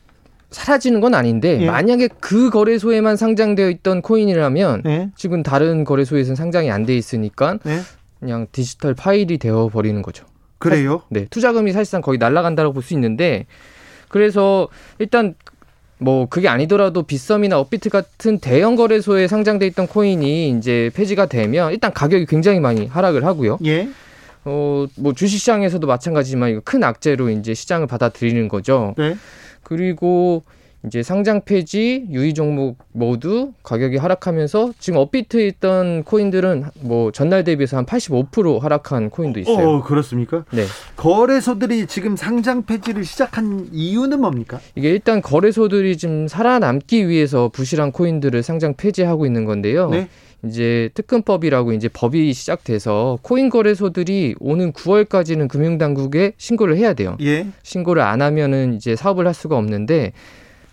[SPEAKER 6] 사라지는 건 아닌데 예. 만약에 그 거래소에만 상장되어 있던 코인이라면 예. 지금 다른 거래소에서는 상장이 안 돼 있으니까 예. 그냥 디지털 파일이 되어 버리는 거죠.
[SPEAKER 1] 그래요?
[SPEAKER 6] 네, 투자금이 사실상 거의 날아간다고 볼 수 있는데 그래서 일단 뭐 그게 아니더라도 빗썸이나 업비트 같은 대형 거래소에 상장돼 있던 코인이 이제 폐지가 되면 일단 가격이 굉장히 많이 하락을 하고요.
[SPEAKER 1] 예.
[SPEAKER 6] 어, 뭐 주식시장에서도 마찬가지지만 이거 큰 악재로 이제 시장을 받아들이는 거죠. 네. 그리고 이제 상장 폐지, 유의 종목 모두 가격이 하락하면서 지금 업비트에 있던 코인들은 뭐 전날 대비해서 한 85% 하락한 코인도 있어요.
[SPEAKER 1] 어, 그렇습니까? 네. 거래소들이 지금 상장 폐지를 시작한 이유는 뭡니까?
[SPEAKER 6] 이게 일단 거래소들이 지금 살아남기 위해서 부실한 코인들을 상장 폐지하고 있는 건데요. 네. 이제 특근법이라고 이제 법이 시작돼서 코인 거래소들이 오는 9월까지는 금융당국에 신고를 해야 돼요. 예. 신고를 안 하면은 이제 사업을 할 수가 없는데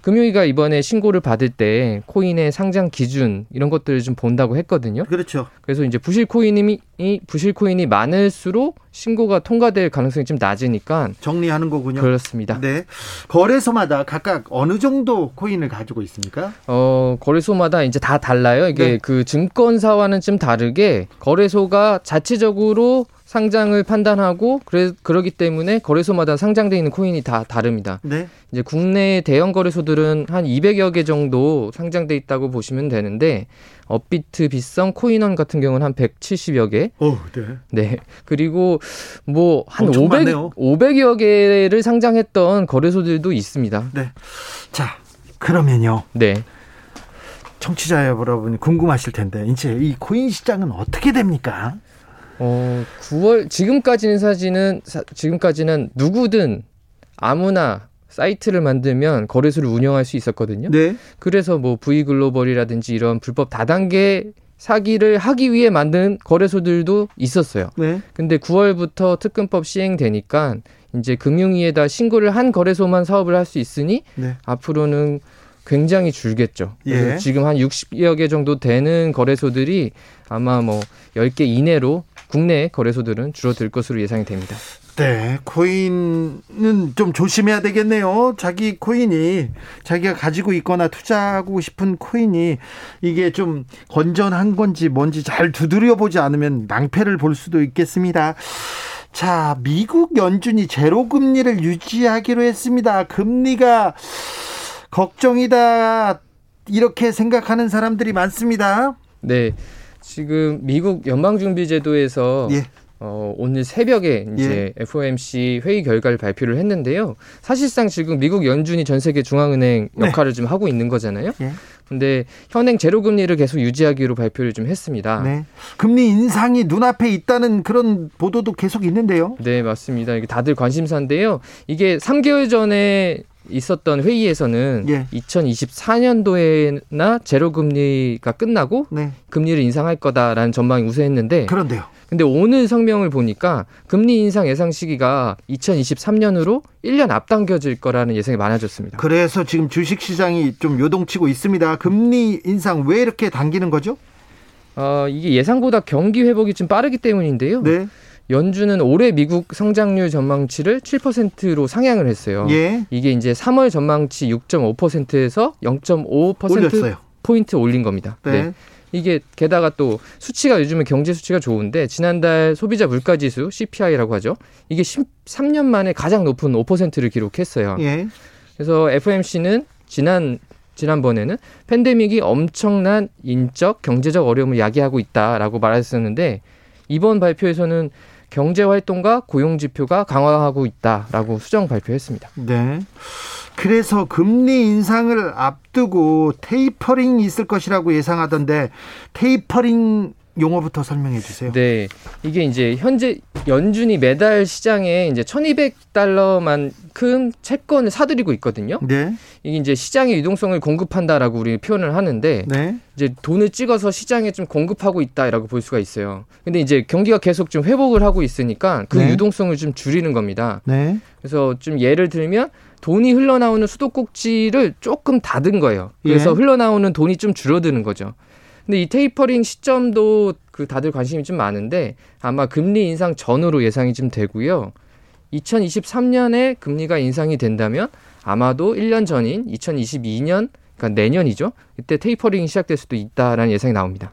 [SPEAKER 6] 금융위가 이번에 신고를 받을 때 코인의 상장 기준 이런 것들을 좀 본다고 했거든요.
[SPEAKER 1] 그렇죠.
[SPEAKER 6] 그래서 이제 부실 코인이 부실 코인이 많을수록 신고가 통과될 가능성이 좀 낮으니까
[SPEAKER 1] 정리하는 거군요.
[SPEAKER 6] 그렇습니다.
[SPEAKER 1] 네. 거래소마다 각각 어느 정도 코인을 가지고 있습니까?
[SPEAKER 6] 어, 거래소마다 이제 다 달라요. 이게 네. 그 증권사와는 좀 다르게 거래소가 자체적으로 상장을 판단하고 그래 그러기 때문에 거래소마다 상장돼 있는 코인이 다 다릅니다. 네. 이제 국내 대형 거래소들은 한 200여 개 정도 상장돼 있다고 보시면 되는데 업비트, 비썸, 코인원 같은 경우는 한 170여 개.
[SPEAKER 1] 오, 네.
[SPEAKER 6] 네. 그리고 뭐 한 500, 많네요. 500여 개를 상장했던 거래소들도 있습니다.
[SPEAKER 1] 네. 자, 그러면요.
[SPEAKER 6] 네.
[SPEAKER 1] 청취자 여러분 궁금하실 텐데 이제 이 코인 시장은 어떻게 됩니까?
[SPEAKER 6] 어, 9월 지금까지는 사진은 사, 지금까지는 누구든 아무나 사이트를 만들면 거래소를 운영할 수 있었거든요. 네. 그래서 뭐 V 글로벌이라든지 이런 불법 다단계 사기를 하기 위해 만든 거래소들도 있었어요. 네. 근데 9월부터 특근법 시행되니까 이제 금융위에다 신고를 한 거래소만 사업을 할 수 있으니 네. 앞으로는 굉장히 줄겠죠. 예. 지금 한 60여 개 정도 되는 거래소들이 아마 뭐 10개 이내로 국내 거래소들은 줄어들 것으로 예상이 됩니다.
[SPEAKER 1] 네, 코인은 좀 조심해야 되겠네요. 자기 코인이 자기가 가지고 있거나 투자하고 싶은 코인이 이게 좀 건전한 건지 뭔지 잘 두드려 보지 않으면 낭패를 볼 수도 있겠습니다. 자, 미국 연준이 제로 금리를 유지하기로 했습니다. 금리가 걱정이다. 이렇게 생각하는 사람들이 많습니다.
[SPEAKER 6] 네. 지금 미국 연방준비제도에서 예. 어, 오늘 새벽에 이제 예. FOMC 회의 결과를 발표를 했는데요. 사실상 지금 미국 연준이 전 세계 중앙은행 네. 역할을 네. 좀 하고 있는 거잖아요. 예. 근데 현행 제로 금리를 계속 유지하기로 발표를 좀 했습니다. 네.
[SPEAKER 1] 금리 인상이 눈앞에 있다는 그런 보도도 계속 있는데요.
[SPEAKER 6] 네, 맞습니다. 이게 다들 관심사인데요. 이게 3개월 전에 있었던 회의에서는 예. 2024년도에나 제로 금리가 끝나고 네. 금리를 인상할 거다라는 전망이 우세했는데
[SPEAKER 1] 그런데요.
[SPEAKER 6] 근데 오늘 성명을 보니까 금리 인상 예상 시기가 2023년으로 1년 앞당겨질 거라는 예상이 많아졌습니다.
[SPEAKER 1] 그래서 지금 주식 시장이 좀 요동치고 있습니다. 금리 인상 왜 이렇게 당기는 거죠?
[SPEAKER 6] 어, 이게 예상보다 경기 회복이 좀 빠르기 때문인데요. 네. 연준은 올해 미국 성장률 전망치를 7%로 상향을 했어요. 예. 이게 이제 3월 전망치 6.5%에서 0.5% 올렸어요. 포인트 올린 겁니다. 네. 네. 이게 게다가 또 수치가 요즘은 경제 수치가 좋은데 지난달 소비자 물가 지수 CPI라고 하죠. 이게 13년 만에 가장 높은 5%를 기록했어요. 예. 그래서 FOMC는 지난 지난번에는 팬데믹이 엄청난 인적, 경제적 어려움을 야기하고 있다라고 말했었는데 이번 발표에서는 경제 활동과 고용 지표가 강화하고 있다라고 수정 발표했습니다.
[SPEAKER 1] 네. 그래서 금리 인상을 앞두고 테이퍼링이 있을 것이라고 예상하던데 테이퍼링 용어부터 설명해 주세요.
[SPEAKER 6] 네. 이게 이제 현재 연준이 매달 시장에 이제 1200달러만큼 채권을 사들이고 있거든요. 네. 이게 이제 시장의 유동성을 공급한다라고 우리 표현을 하는데 네. 이제 돈을 찍어서 시장에 좀 공급하고 있다라고 볼 수가 있어요. 근데 이제 경기가 계속 좀 회복을 하고 있으니까 그 네. 유동성을 좀 줄이는 겁니다. 네. 그래서 좀 예를 들면 돈이 흘러나오는 수도꼭지를 조금 닫은 거예요. 그래서 예. 흘러나오는 돈이 좀 줄어드는 거죠. 근데 이 테이퍼링 시점도 그 다들 관심이 좀 많은데 아마 금리 인상 전으로 예상이 좀 되고요. 2023년에 금리가 인상이 된다면 아마도 1년 전인 2022년 그러니까 내년이죠. 이때 tapering이 시작될 수도 있다라는 예상이 나옵니다.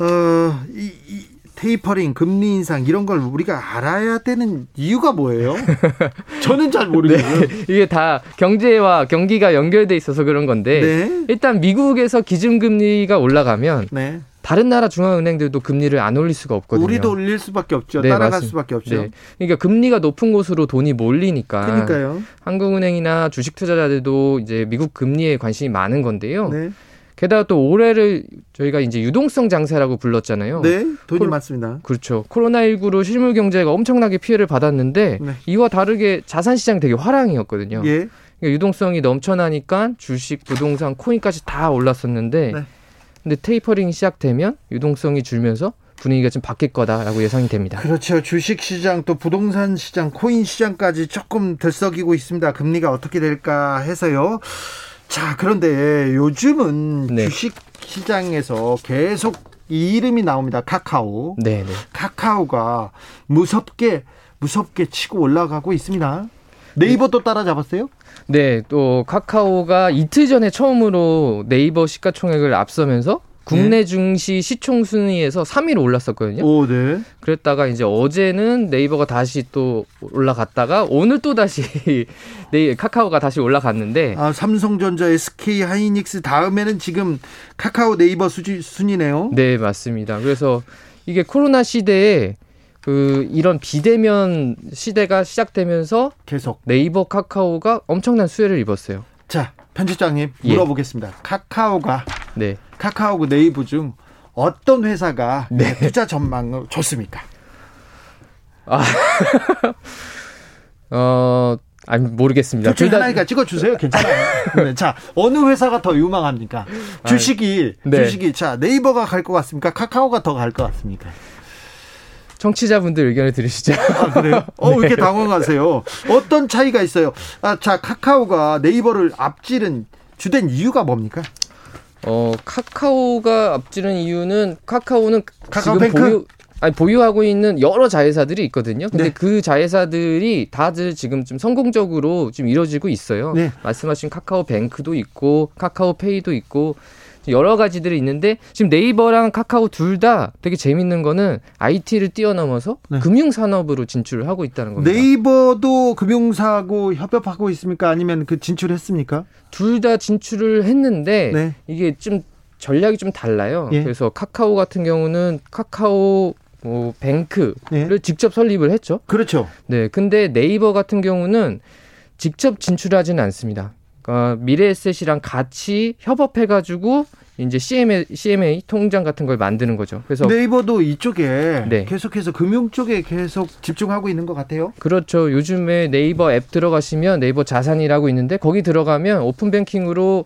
[SPEAKER 1] 어, 이, 이 테이퍼링, 금리 인상 이런 걸 우리가 알아야 되는 이유가 뭐예요? 저는 잘 모르겠어요.
[SPEAKER 6] 네, 이게 다 경제와 경기가 연결돼 있어서 그런 건데 네. 일단 미국에서 기준금리가 올라가면 네. 다른 나라 중앙은행들도 금리를 안 올릴 수가 없거든요.
[SPEAKER 1] 우리도 올릴 수밖에 없죠. 네, 따라갈 맞습니다. 수밖에 없죠. 네.
[SPEAKER 6] 그러니까 금리가 높은 곳으로 돈이 몰리니까. 그러니까요. 한국은행이나 주식 투자자들도 이제 미국 금리에 관심이 많은 건데요. 네. 게다가 또 올해를 저희가 이제 유동성 장세라고 불렀잖아요.
[SPEAKER 1] 네, 돈이 코, 많습니다.
[SPEAKER 6] 그렇죠. 코로나19로 실물 경제가 엄청나게 피해를 받았는데 네. 이와 다르게 자산 시장 되게 화랑이었거든요. 예. 그러니까 유동성이 넘쳐나니까 주식, 부동산, 코인까지 다 올랐었는데 네. 근데 테이퍼링이 시작되면 유동성이 줄면서 분위기가 좀 바뀔 거다라고 예상이 됩니다.
[SPEAKER 1] 그렇죠. 주식 시장 또 부동산 시장, 코인 시장까지 조금 들썩이고 있습니다. 금리가 어떻게 될까 해서요. 자, 그런데 요즘은 네. 주식 시장에서 계속 이 이름이 나옵니다. 카카오. 네, 네. 카카오가 무섭게 무섭게 치고 올라가고 있습니다. 네이버도 따라잡았어요?
[SPEAKER 6] 네, 또 카카오가 이틀 전에 처음으로 네이버 시가총액을 앞서면서 국내 네. 증시 시총 순위에서 3위로 올랐었거든요. 오, 네. 그랬다가 이제 어제는 네이버가 다시 또 올라갔다가 오늘 또 다시 네 카카오가 다시 올라갔는데
[SPEAKER 1] 아, 삼성전자, SK 하이닉스 다음에는 지금 카카오 네이버 수지, 순위네요.
[SPEAKER 6] 네, 맞습니다. 그래서 이게 코로나 시대에 그 이런 비대면 시대가 시작되면서 계속 네이버 카카오가 엄청난 수혜를 입었어요.
[SPEAKER 1] 자, 편집장님 예. 물어보겠습니다. 예. 카카오가 네. 카카오고 네이버 중 어떤 회사가 네. 투자 전망을 좋습니까? 아,
[SPEAKER 6] 어, 아니 모르겠습니다.
[SPEAKER 1] 둘 하나니까 찍어주세요. 괜찮아요. 네, 자 어느 회사가 더 유망합니까? 주식이 아, 네. 주식이 자 네이버가 갈 것 같습니까? 카카오가 더 갈 것 같습니까?
[SPEAKER 6] 청취자분들 의견을 들으시죠.
[SPEAKER 1] 아, 그래요? 어, 네. 왜 이렇게 당황하세요? 어떤 차이가 있어요? 아, 자, 카카오가 네이버를 앞지른 주된 이유가 뭡니까?
[SPEAKER 6] 어, 카카오가 앞지른 이유는 카카오는 카카오 지금 보유 아니 보유하고 있는 여러 자회사들이 있거든요. 근데 네. 그 자회사들이 다들 지금 좀 성공적으로 좀 이루어지고 있어요. 네. 말씀하신 카카오뱅크도 있고 카카오페이도 있고 여러 가지들이 있는데 지금 네이버랑 카카오 둘 다 되게 재밌는 거는 IT를 뛰어넘어서 네. 금융 산업으로 진출을 하고 있다는 겁니다.
[SPEAKER 1] 네이버도 금융사하고 협업하고 있습니까? 아니면 그 진출했습니까?
[SPEAKER 6] 둘 다 진출을 했는데 네. 이게 좀 전략이 좀 달라요. 예. 그래서 카카오 같은 경우는 카카오 뭐 뱅크를 예. 직접 설립을 했죠.
[SPEAKER 1] 그렇죠.
[SPEAKER 6] 네. 근데 네이버 같은 경우는 직접 진출하지는 않습니다. 그러니까 미래에셋이랑 같이 협업해가지고 이제 CMA, CMA 통장 같은 걸 만드는 거죠.
[SPEAKER 1] 그래서 네이버도 이쪽에 네. 계속해서 금융 쪽에 계속 집중하고 있는 것 같아요.
[SPEAKER 6] 그렇죠. 요즘에 네이버 앱 들어가시면 네이버 자산이라고 있는데 거기 들어가면 open banking으로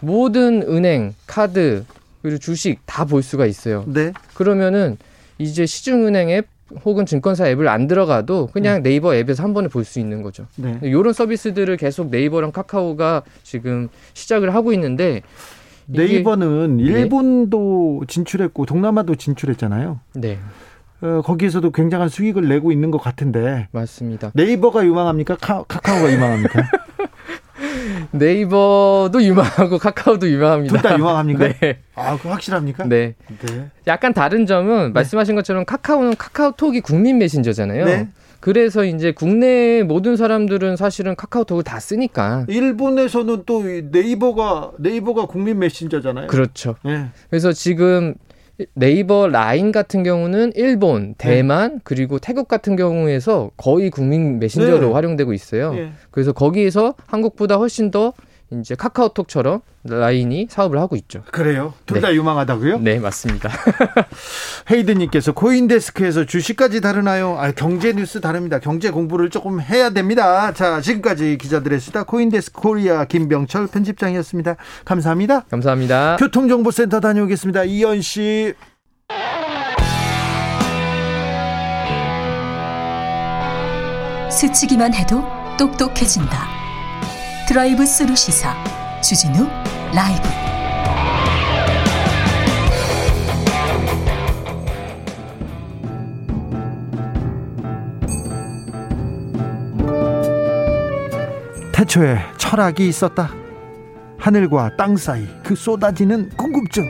[SPEAKER 6] 모든 은행, 카드, 그리고 주식 다 볼 수가 있어요. 네. 그러면은 이제 시중은행 앱 혹은 증권사 앱을 안 들어가도 그냥 네이버 앱에서 한 번에 볼 수 있는 거죠. 네. 이런 서비스들을 계속 네이버랑 카카오가 지금 시작을 하고 있는데
[SPEAKER 1] 네이버는 네. 일본도 진출했고 동남아도 진출했잖아요. 네. 어, 거기에서도 굉장한 수익을 내고 있는 것 같은데.
[SPEAKER 6] 맞습니다.
[SPEAKER 1] 네이버가 유망합니까? 카, 카카오가 유망합니까?
[SPEAKER 6] 네이버도 유망하고 카카오도 유망합니다.
[SPEAKER 1] 둘 다 유망합니까?
[SPEAKER 6] 네.
[SPEAKER 1] 아, 그 확실합니까?
[SPEAKER 6] 네. 네. 약간 다른 점은 네. 말씀하신 것처럼 카카오는 카카오톡이 국민 메신저잖아요. 네. 그래서 이제 국내 모든 사람들은 사실은 카카오톡을 다 쓰니까.
[SPEAKER 1] 일본에서는 또 네이버가 네이버가 국민 메신저잖아요.
[SPEAKER 6] 그렇죠. 네. 그래서 지금 네이버 라인 같은 경우는 일본, 네. 대만, 네. 그리고 태국 같은 경우에서 거의 국민 메신저로 네. 활용되고 있어요. 네. 그래서 거기에서 한국보다 훨씬 더 이제 카카오톡처럼 라인이 사업을 하고 있죠.
[SPEAKER 1] 그래요? 둘다 네. 유망하다고요?
[SPEAKER 6] 네, 맞습니다.
[SPEAKER 1] 헤이드님께서 코인데스크에서 주식까지 다루나요? 아, 경제 뉴스 다룹니다. 경제 공부를 조금 해야 됩니다. 자, 지금까지 기자들의 수다 코인데스크 코리아 김병철 편집장이었습니다. 감사합니다.
[SPEAKER 6] 감사합니다.
[SPEAKER 1] 교통정보센터 다녀오겠습니다. 이현 씨.
[SPEAKER 7] 스치기만 해도 똑똑해진다. 드라이브 스루 시사 주진우 라이브
[SPEAKER 1] 태초에 철학이 있었다. 하늘과 땅 사이 그 쏟아지는 궁금증.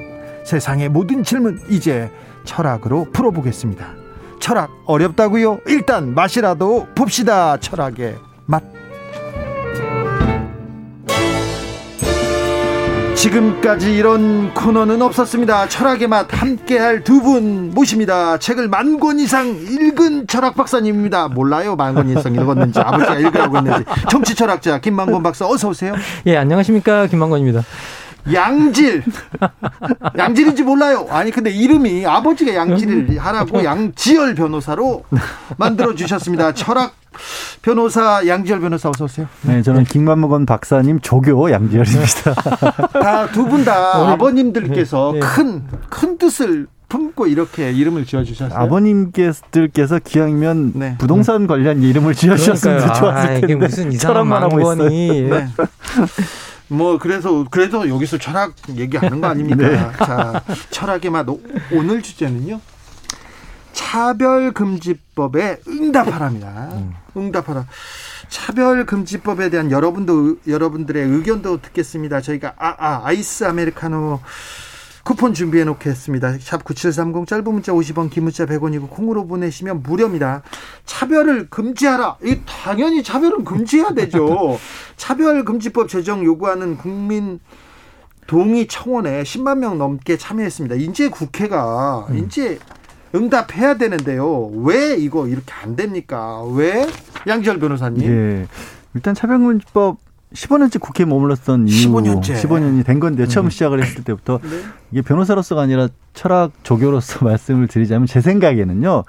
[SPEAKER 1] 세상의 모든 질문 이제 철학으로 풀어보겠습니다. 철학 어렵다고요? 일단 맛이라도 봅시다. 철학의 맛. 지금까지 이런 코너는 없었습니다. 철학의 맛 함께할 두 분 모십니다. 책을 만 권 이상 읽은 철학 박사님입니다. 몰라요 만 권 이상 읽었는지 아버지가 읽으라고 했는지 정치 철학자 김만권 박사 어서 오세요.
[SPEAKER 8] 예 안녕하십니까 김만권입니다.
[SPEAKER 1] 양질 양질인지 몰라요. 아니 근데 이름이 아버지가 양질을 하라고 양지열 변호사로 만들어 주셨습니다. 철학 변호사 양지열 변호사 어서 오세요.
[SPEAKER 9] 네, 저는 김만무건 박사님 조교 양지열입니다.
[SPEAKER 1] 다 두분다 아버님들께서 큰큰 네. 큰 뜻을 품고 이렇게 이름을 지어주셨어요.
[SPEAKER 9] 아버님께서 기왕이면 네. 부동산 관련 이름을 지어주셨으면 좋았을 아, 텐데. 아,
[SPEAKER 8] 무슨 이상한 망원이. 네.
[SPEAKER 1] 뭐 그래서 그래서 여기서 철학 얘기하는 거 아닙니까? 네. 자, 철학의 맛 오늘 주제는요. 차별금지법에 응답하랍니다. 음. 응답하라. 차별금지법에 대한 여러분도 여러분들의 의견도 듣겠습니다. 저희가 아, 아 아이스 아메리카노 쿠폰 준비해 놓겠습니다. 샵 9730 짧은 문자 50원 긴 문자 100원이고 콩으로 보내시면 무료입니다. 차별을 금지하라. 이 당연히 차별은 금지해야 되죠. 차별 금지법 제정 요구하는 국민 동의 청원에 10만 명 넘게 참여했습니다. 이제 국회가 음. 이제 응답해야 되는데요. 왜 이거 이렇게 안 됩니까? 왜 양지열 변호사님?
[SPEAKER 9] 예. 일단 차별금지법 15년째 국회에 머물렀던 이후 15년째. 15년이 된 건데 처음 음. 시작을 했을 때부터 네. 이게 변호사로서가 아니라 철학 조교로서 말씀을 드리자면 제 생각에는요.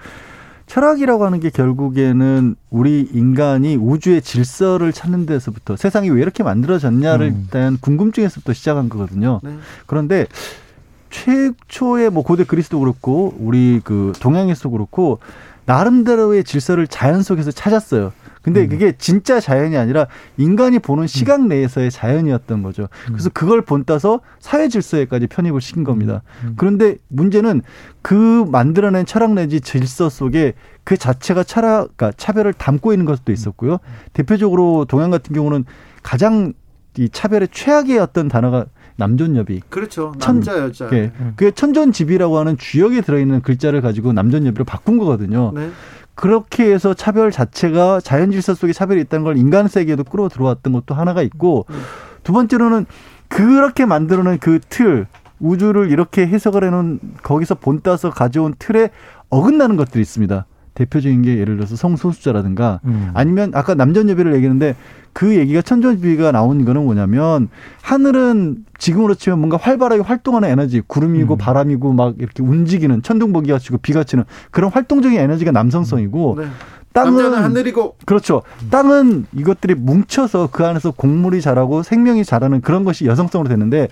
[SPEAKER 9] 철학이라고 하는 게 결국에는 우리 인간이 우주의 질서를 찾는 데서부터 세상이 왜 이렇게 만들어졌냐를 음. 대한 궁금증에서부터 시작한 거거든요. 네. 그런데 최초의 뭐 고대 그리스도 그렇고 우리 그 동양에서도 그렇고 나름대로의 질서를 자연 속에서 찾았어요. 근데 음. 그게 진짜 자연이 아니라 인간이 보는 시각 내에서의 자연이었던 거죠. 그래서 음. 그걸 본따서 사회 질서에까지 편입을 시킨 겁니다. 음. 그런데 문제는 그 만들어낸 철학 내지 질서 속에 그 자체가 철학, 그러니까 차별을 담고 있는 것도 있었고요. 대표적으로 동양 같은 경우는 가장 이 차별의 최악의 어떤 단어가 남존여비.
[SPEAKER 1] 그렇죠. 남자 천, 여자. 예.
[SPEAKER 9] 그게 천존집이라고 하는 주역에 들어있는 글자를 가지고 남존여비로 바꾼 거거든요. 네. 그렇게 해서 차별 자체가 자연 질서 속에 차별이 있다는 걸 인간 세계에도 끌어 들어왔던 것도 하나가 있고 음. 두 번째로는 그렇게 만들어낸 그 틀, 우주를 이렇게 해석을 해놓은 거기서 본따서 가져온 틀에 어긋나는 것들이 있습니다. 대표적인 게 예를 들어서 성소수자라든가 음. 아니면 아까 남전여비를 얘기했는데 그 얘기가 천전비가 나온 거는 뭐냐면 하늘은 지금으로 치면 뭔가 활발하게 활동하는 에너지 구름이고 음. 바람이고 막 이렇게 움직이는 천둥번개가 치고 비가 치는 그런 활동적인 에너지가 남성성이고 음. 네.
[SPEAKER 1] 땅은 하늘이고
[SPEAKER 9] 그렇죠. 땅은 이것들이 뭉쳐서 그 안에서 곡물이 자라고 생명이 자라는 그런 것이 여성성으로 되는데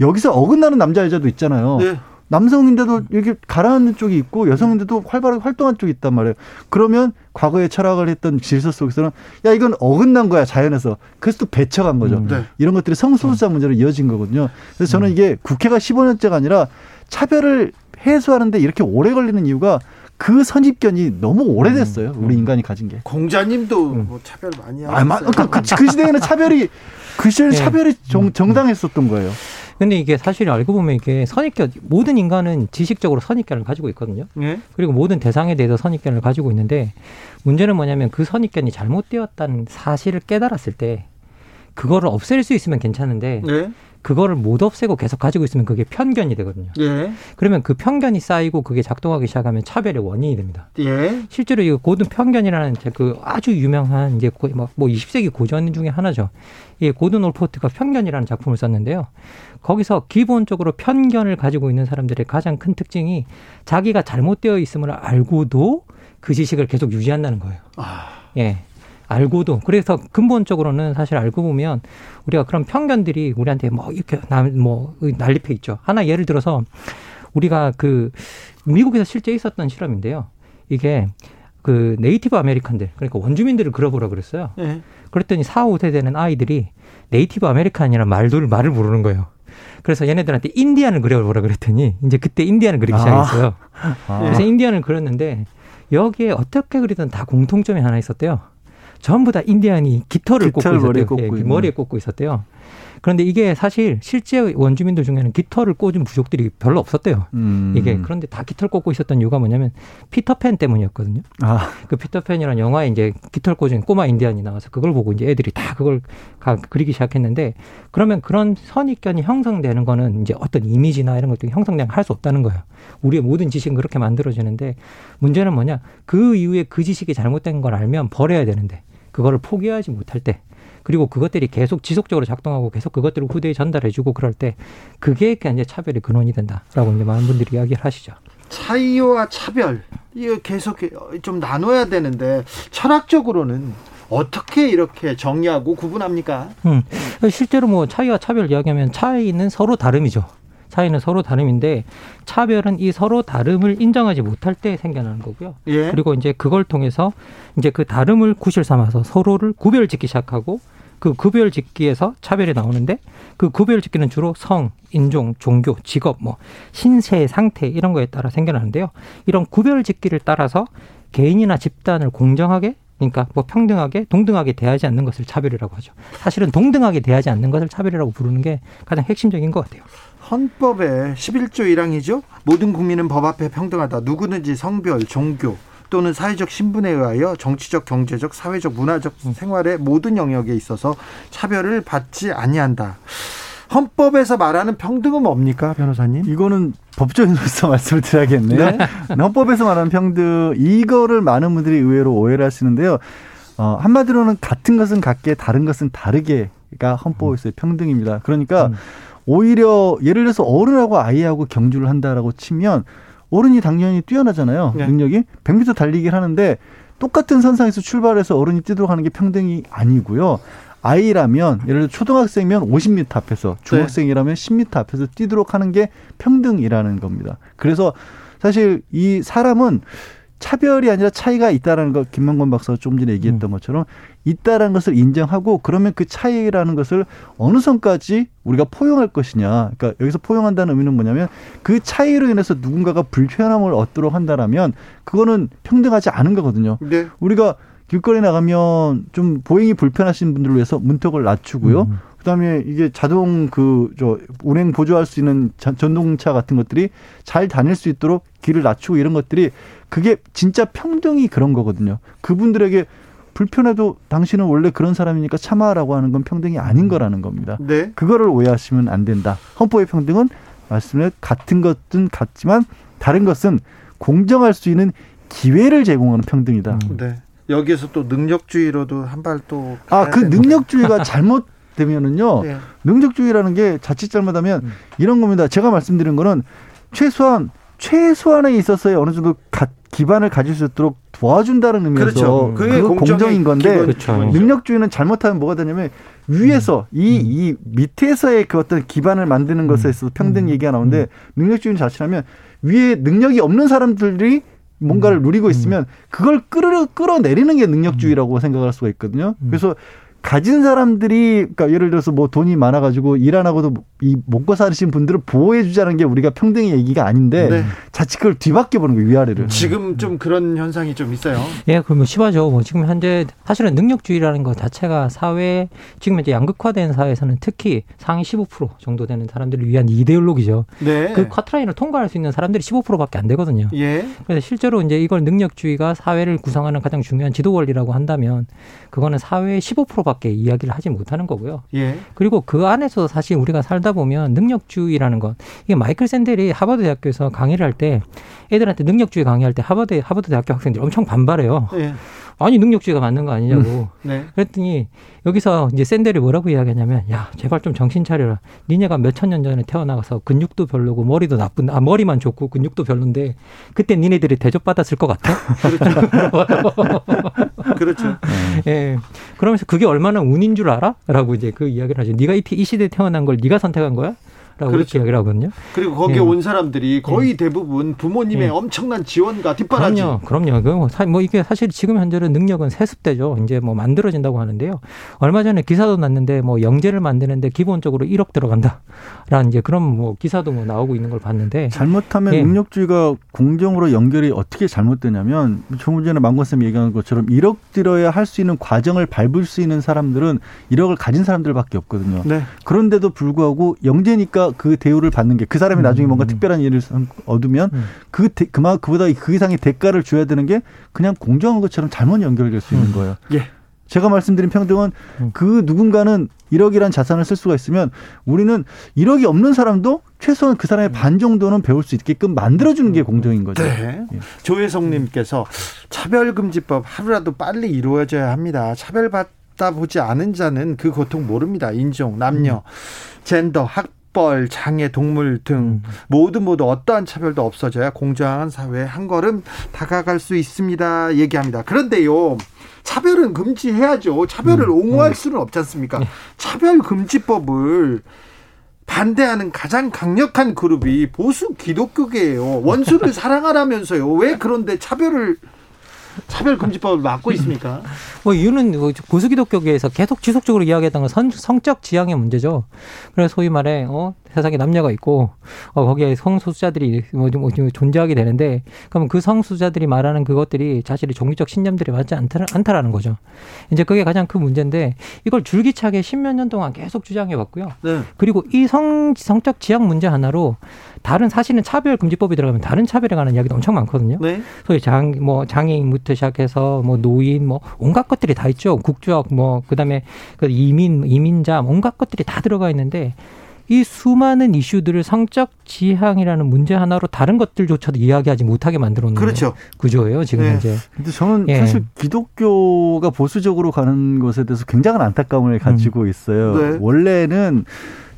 [SPEAKER 9] 여기서 어긋나는 남자 여자도 있잖아요. 네. 남성인데도 이렇게 가라앉는 쪽이 있고 여성인데도 활발하게 활동한 쪽이 있단 말이에요. 그러면 과거에 철학을 했던 질서 속에서는 야 이건 어긋난 거야 자연에서. 그래서 또 배척한 거죠. 음, 네. 이런 것들이 성소수자 문제로 이어진 거거든요. 그래서 저는 음. 이게 국회가 15년째가 아니라 차별을 해소하는데 이렇게 오래 걸리는 이유가 그 선입견이 너무 오래됐어요. 음, 우리 인간이 가진 게.
[SPEAKER 1] 공자님도 음. 뭐 차별 많이 하셨어요. 아,
[SPEAKER 9] 그, 그, 그, 시대에는 차별이 그 시대에 네. 차별이 정, 정당했었던 거예요.
[SPEAKER 8] 근데 이게 사실 알고 보면 이게 선입견 모든 인간은 지식적으로 선입견을 가지고 있거든요. 네? 그리고 모든 대상에 대해서 선입견을 가지고 있는데 문제는 뭐냐면 그 선입견이 잘못되었다는 사실을 깨달았을 때 그거를 없앨 수 있으면 괜찮은데 네? 그거를 못 없애고 계속 가지고 있으면 그게 편견이 되거든요. 예. 그러면 그 편견이 쌓이고 그게 작동하기 시작하면 차별의 원인이 됩니다. 예. 실제로 이 고든 편견이라는 그 아주 유명한 이제 뭐 20세기 고전 중에 하나죠. 이 고든 올포트가 편견이라는 작품을 썼는데요. 거기서 기본적으로 편견을 가지고 있는 사람들의 가장 큰 특징이 자기가 잘못되어 있음을 알고도 그 지식을 계속 유지한다는 거예요. 아. 예. 알고도 그래서 근본적으로는 사실 알고 보면 우리가 그런 편견들이 우리한테 뭐 이렇게 뭐 난립해 있죠. 하나 예를 들어서 우리가 그 미국에서 실제 있었던 실험인데요. 이게 그 Native American들 그러니까 원주민들을 그려보라 그랬어요. 네. 그랬더니 4, 5세 되는 아이들이 Native American이라는 말들 말을 모르는 거예요. 그래서 얘네들한테 인디안을 그려보라 그랬더니 이제 그때 인디안을 그리기 아. 시작했어요. 아. 그래서 인디안을 그렸는데 여기에 어떻게 그리든 다 공통점이 하나 있었대요. 전부 다 인디안이 깃털을 깃털 꽂고 머리에 있었대요. 꽂고 예, 머리에 꽂고 있었대요. 그런데 이게 사실 실제 원주민들 중에는 깃털을 꽂은 부족들이 별로 없었대요. 음. 이게 그런데 다 깃털 꽂고 있었던 이유가 뭐냐면 피터팬 때문이었거든요. 아. 그 피터팬이라는 영화에 이제 깃털 꽂은 꼬마 인디안이 나와서 그걸 보고 이제 애들이 다 그걸 그리기 시작했는데 그러면 그런 선입견이 형성되는 거는 이제 어떤 이미지나 이런 것들이 형성되면 할수 없다는 거예요. 우리의 모든 지식은 그렇게 만들어지는데 문제는 뭐냐 그 이후에 그 지식이 잘못된 걸 알면 버려야 되는데 그거를 포기하지 못할 때 그리고 그것들이 계속 지속적으로 작동하고 계속 그것들을 후대에 전달해주고 그럴 때 그게 이제 차별의 근원이 된다라고 이제 많은 분들이 이야기를 하시죠.
[SPEAKER 1] 차이와 차별 이거 계속 좀 나눠야 되는데 철학적으로는 어떻게 이렇게 정의하고 구분합니까? 음,
[SPEAKER 8] 실제로 뭐 차이와 차별 이야기하면 차이는 서로 다름이죠. 차이는 서로 다름인데 차별은 이 서로 다름을 인정하지 못할 때 생겨나는 거고요. 예. 그리고 이제 그걸 통해서 이제 그 다름을 구실 삼아서 서로를 구별짓기 시작하고 그 구별 짓기에서 차별이 나오는데 그 구별 짓기는 주로 성, 인종, 종교, 직업, 뭐 신체 상태 이런 거에 따라 생겨나는데요. 이런 구별 짓기를 따라서 개인이나 집단을 공정하게 그러니까 뭐 평등하게 동등하게 대하지 않는 것을 차별이라고 하죠. 사실은 동등하게 대하지 않는 것을 차별이라고 부르는 게 가장 핵심적인 것 같아요.
[SPEAKER 1] 헌법의 11조 1항이죠. 모든 국민은 법 앞에 평등하다. 누구든지 성별, 종교 또는 사회적 신분에 의하여 정치적, 경제적, 사회적, 문화적 생활의 모든 영역에 있어서 차별을 받지 아니한다. 헌법에서 말하는 평등은 뭡니까, 변호사님?
[SPEAKER 9] 이거는 법조인으로서 말씀을 드려야겠네요. 네? 헌법에서 말하는 평등, 이거를 많은 분들이 의외로 오해를 하시는데요. 어, 한마디로는 같은 것은 같게, 다른 것은 다르게가 헌법에서의 평등입니다. 그러니까 음. 오히려 예를 들어서 어른하고 아이하고 경주를 한다라고 치면 어른이 당연히 뛰어나잖아요. 네. 능력이 100m 달리기를 하는데 똑같은 선상에서 출발해서 어른이 뛰도록 하는 게 평등이 아니고요. 아이라면 예를 들어 초등학생이면 50m 앞에서 중학생이라면 10m 앞에서 뛰도록 하는 게 평등이라는 겁니다. 그래서 사실 이 사람은 차별이 아니라 차이가 있다라는 거 김만권 박사가 조금 전에 얘기했던 음. 것처럼 있다라는 것을 인정하고 그러면 그 차이라는 것을 어느 선까지 우리가 포용할 것이냐. 그러니까 여기서 포용한다는 의미는 뭐냐면 그 차이로 인해서 누군가가 불편함을 얻도록 한다라면 그거는 평등하지 않은 거거든요. 네. 우리가 길거리 나가면 좀 보행이 불편하신 분들을 위해서 문턱을 낮추고요. 음. 그다음에 이게 자동 그 저 운행 보조할 수 있는 전동차 같은 것들이 잘 다닐 수 있도록 길을 낮추고 이런 것들이 그게 진짜 평등이 그런 거거든요. 그분들에게 불편해도 당신은 원래 그런 사람이니까 참아라고 하는 건 평등이 아닌 거라는 겁니다. 네. 그거를 오해하시면 안 된다. 헌법의 평등은 말씀을 같은 것은 같지만 다른 것은 공정할 수 있는 기회를 제공하는 평등이다.
[SPEAKER 1] 음. 네. 여기에서 또 능력주의로도 한 발 또.
[SPEAKER 9] 아, 그 능력주의가 잘못 되면은요. 네. 능력주의라는 게 자칫 잘못하면 음. 이런 겁니다. 제가 말씀드린 거는 최소한 최소한에 있어서의 어느 정도 가, 기반을 가질 수 있도록 도와준다는 의미에서 그렇죠. 그게 공정인 건데 그렇죠. 능력주의는 잘못하면 뭐가 되냐면 위에서 음. 이, 음. 이 밑에서의 그 어떤 기반을 만드는 것에 있어서 음. 평등 음. 얘기가 나오는데 음. 능력주의는 자칫하면 위에 능력이 없는 사람들이 뭔가를 누리고 있으면 그걸 끌어 끌어내리는 게 능력주의라고 생각할 수가 있거든요. 그래서 가진 사람들이 그러니까 예를 들어서 뭐 돈이 많아가지고 일 안 하고도 이 먹고 사시는 분들을 보호해 주자는 게 우리가 평등의 얘기가 아닌데 네. 자칫 그걸 뒤바뀌어 보는 거예요 위아래를.
[SPEAKER 1] 지금 좀 그런 현상이 좀 있어요.
[SPEAKER 8] 예, 그러면 심하죠. 뭐 지금 현재 사실은 능력주의라는 것 자체가 사회 지금 이제 양극화된 사회에서는 특히 상위 15% 정도 되는 사람들을 위한 이데올로기죠. 네. 그 커트라인을 통과할 수 있는 사람들이 15%밖에 안 되거든요. 예. 그래서 실제로 이제 이걸 능력주의가 사회를 구성하는 가장 중요한 지도 원리라고 한다면 그거는 사회의 15%밖에 이야기를 하지 못하는 거고요. 예. 그리고 그 안에서 사실 우리가 살다 보면 능력주의라는 것 이게 마이클 샌델이 하버드 대학교에서 강의를 할 때 애들한테 능력주의 강의할 때 하버드 하버드 대학교 학생들이 엄청 반발해요. 예. 아니 능력주의가 맞는 거 아니냐고. 음, 네. 그랬더니 여기서 이제 샌델이 뭐라고 이야기하냐면 야 제발 좀 정신 차려라. 니네가 몇천 년 전에 태어나서 근육도 별로고 머리도 나쁜 아 머리만 좋고 근육도 별론데 그때 니네들이 대접받았을 것 같아?
[SPEAKER 1] 그렇죠. 그렇죠.
[SPEAKER 8] 예. 그러면서 그게 얼마나 운인 줄 알아?라고 이제 그 이야기를 하죠. 네가 이, 이 시대에 태어난 걸 네가 선택한 거야? 라고 그렇죠. 이야기를 하거든요.
[SPEAKER 1] 그리고 거기에 예. 온 사람들이 거의 예. 대부분 부모님의 예. 엄청난 지원과 뒷바라지.
[SPEAKER 8] 그럼요. 그럼요. 그뭐 이게 사실 지금 현재는 능력은 세습되죠. 이제 뭐 만들어진다고 하는데요. 얼마 전에 기사도 났는데 뭐 영재를 만드는데 기본적으로 1억 들어간다라는 이제 그런 뭐 기사도 뭐 나오고 있는 걸 봤는데
[SPEAKER 9] 잘못하면 예. 능력주의가 공정으로 연결이 어떻게 잘못되냐면 조금 전에 망건 쌤이 얘기한 것처럼 1억 들어야 할 수 있는 과정을 밟을 수 있는 사람들은 1억을 가진 사람들밖에 없거든요. 네. 그런데도 불구하고 영재니까 그 대우를 받는 게 그 사람이 나중에 뭔가 음. 특별한 일을 얻으면 음. 그 그만 그보다 그 이상의 대가를 줘야 되는 게 그냥 공정한 것처럼 잘못 연결될 수 있는 음. 거예요. 예. 제가 말씀드린 평등은 그 누군가는 1억이란 자산을 쓸 수가 있으면 우리는 1억이 없는 사람도 최소한 그 사람의 반 정도는 배울 수 있게끔 만들어주는 게 공정인 거죠. 네.
[SPEAKER 1] 예. 조혜성님께서 차별금지법 하루라도 빨리 이루어져야 합니다. 차별받다 보지 않은 자는 그 고통 모릅니다. 인종, 남녀, 젠더, 학 학벌, 장애, 동물 등 음. 모두 모두 어떠한 차별도 없어져야 공정한 사회에 한 걸음 다가갈 수 있습니다. 얘기합니다. 그런데요. 차별은 금지해야죠. 차별을 음. 옹호할 음. 수는 없지 않습니까? 네. 차별 금지법을 반대하는 가장 강력한 그룹이 보수 기독교계예요. 원수를 사랑하라면서요. 왜 그런데 차별을 차별금지법을 막고 있습니까?
[SPEAKER 8] 뭐 이유는 뭐 보수기독교계에서 계속 지속적으로 이야기했던 건 성 적 지향의 문제죠. 그래서 소위 말해 어 세상에 남녀가 있고 어, 거기에 성소수자들이 뭐, 뭐 존재하게 되는데 그러면 그 성소수자들이 말하는 그것들이 자신의 종교적 신념들이 맞지 않다, 않다라는 거죠. 이제 그게 가장 큰 문제인데 이걸 줄기차게 십몇 년 동안 계속 주장해 왔고요. 네. 그리고 이 성 성적 지향 문제 하나로 다른 사실은 차별 금지법이 들어가면 다른 차별에 관한 이야기도 엄청 많거든요. 네. 소위 장 뭐 장애인부터 시작해서 뭐 노인 뭐 온갖 것들이 다 있죠. 국적 뭐 그다음에 그 이민 이민자 온갖 것들이 다 들어가 있는데 이 수많은 이슈들을 성적 지향이라는 문제 하나로 다른 것들조차도 이야기하지 못하게 만들어 놓은 그렇죠. 구조예요 지금 네. 현재.
[SPEAKER 9] 근데 저는 예. 사실 기독교가 보수적으로 가는 것에 대해서 굉장한 안타까움을 가지고 음. 있어요. 네. 원래는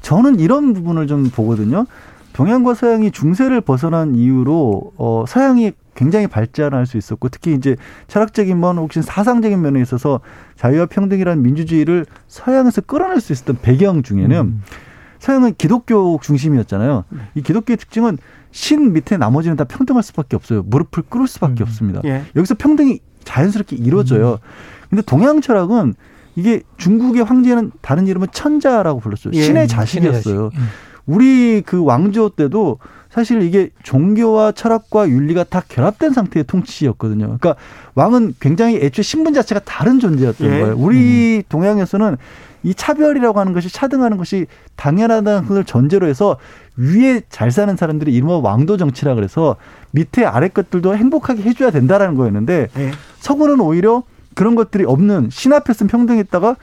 [SPEAKER 9] 저는 이런 부분을 좀 보거든요. 동양과 서양이 중세를 벗어난 이유로 어 서양이 굉장히 발전할 수 있었고 특히 이제 철학적인 면 혹시 사상적인 면에 있어서 자유와 평등이라는 민주주의를 서양에서 끌어낼 수 있었던 배경 중에는 음. 서양은 기독교 중심이었잖아요. 네. 이 기독교의 특징은 신 밑에 나머지는 다 평등할 수밖에 없어요. 무릎을 꿇을 수밖에 음. 없습니다. 예. 여기서 평등이 자연스럽게 이루어져요. 음. 근데 동양 철학은 이게 중국의 황제는 다른 이름은 천자라고 불렀어요. 예. 신의 자식이었어요. 신의 자식. 음. 우리 그 왕조 때도 사실 이게 종교와 철학과 윤리가 다 결합된 상태의 통치였거든요. 그러니까 왕은 굉장히 애초에 신분 자체가 다른 존재였던 예. 거예요. 우리 음. 동양에서는 이 차별이라고 하는 것이 차등하는 것이 당연하다는 것을 전제로 해서 위에 잘 사는 사람들이 이른바 왕도 정치라 그래서 밑에 아래 것들도 행복하게 해줘야 된다라는 거였는데 네. 서구는 오히려 그런 것들이 없는 신 앞에서는 평등했다가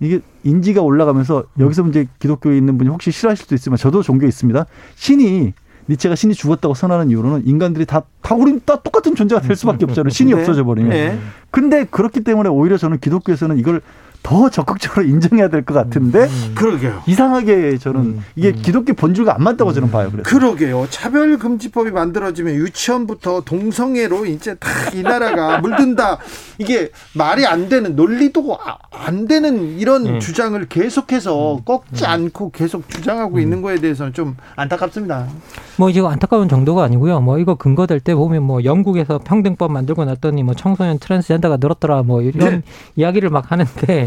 [SPEAKER 9] 이게 인지가 올라가면서 여기서 이제 기독교에 있는 분이 혹시 싫어하실 수도 있지만 저도 종교에 있습니다. 신이 니체가 신이 죽었다고 선언하는 이유로는 인간들이 다, 다 우린 다 똑같은 존재가 될 수밖에 없잖아요. 신이 네. 없어져 버리면. 네. 근데 그렇기 때문에 오히려 저는 기독교에서는 이걸 더 적극적으로 인정해야 될 것 같은데 음.
[SPEAKER 1] 그러게요.
[SPEAKER 9] 이상하게 저는 음. 이게 음. 기독교 본질과 안 맞다고 저는 봐요. 그래서.
[SPEAKER 1] 그러게요. 차별 금지법이 만들어지면 유치원부터 동성애로 이제 다 이 나라가 물든다. 이게 말이 안 되는 논리도 아, 안 되는 이런 음. 주장을 계속해서 음. 꺾지 음. 않고 계속 주장하고 있는 거에 대해서는 좀 안타깝습니다.
[SPEAKER 8] 뭐 이거 안타까운 정도가 아니고요. 뭐 이거 근거될 때 보면 뭐 영국에서 평등법 만들고 났더니 뭐 청소년 트랜스젠더가 늘었더라 뭐 이런 네. 이야기를 막 하는데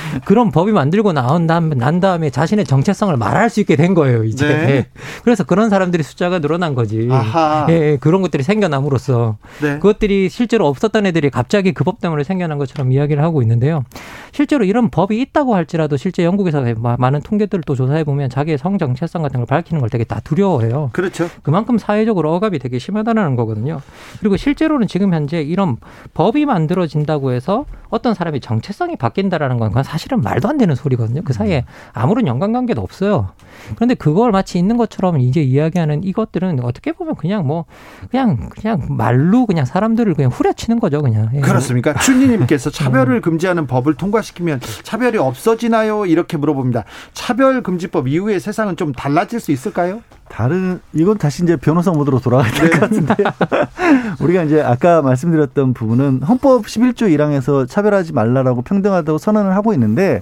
[SPEAKER 8] 그런 법이 만들고 나온 다음, 난 다음에 자신의 정체성을 말할 수 있게 된 거예요, 이제. 네. 그래서 그런 사람들이 숫자가 늘어난 거지. 예, 예, 그런 것들이 생겨남으로써 네. 그것들이 실제로 없었던 애들이 갑자기 그 법 때문에 생겨난 것처럼 이야기를 하고 있는데요. 실제로 이런 법이 있다고 할지라도 실제 영국에서 많은 통계들을 또 조사해 보면 자기의 성 정체성 같은 걸 밝히는 걸 되게 다 두려워해요.
[SPEAKER 1] 그렇죠.
[SPEAKER 8] 그만큼 사회적으로 억압이 되게 심하다는 거거든요. 그리고 실제로는 지금 현재 이런 법이 만들어진다고 해서 어떤 사람이 정체성이 바뀐다라는 건 그건 사실은 말도 안 되는 소리거든요. 그 사이에 아무런 연관관계도 없어요. 그런데 그걸 마치 있는 것처럼 이제 이야기하는 이것들은 어떻게 보면 그냥 뭐 그냥 그냥 말로 그냥 사람들을 그냥 후려치는 거죠, 그냥.
[SPEAKER 1] 예. 그렇습니까? 춘리님께서 차별을 음. 금지하는 법을 통과시키면 차별이 없어지나요? 이렇게 물어봅니다. 차별 금지법 이후에 세상은 좀 달라질 수 있을까요?
[SPEAKER 9] 다른 이건 다시 이제 변호사 모드로 돌아가야 될것 네. 같은데 우리가 이제 아까 말씀드렸던 부분은 헌법 11조 1항에서 차별하지 말라라고 평등하다고 선언을 하고 있는데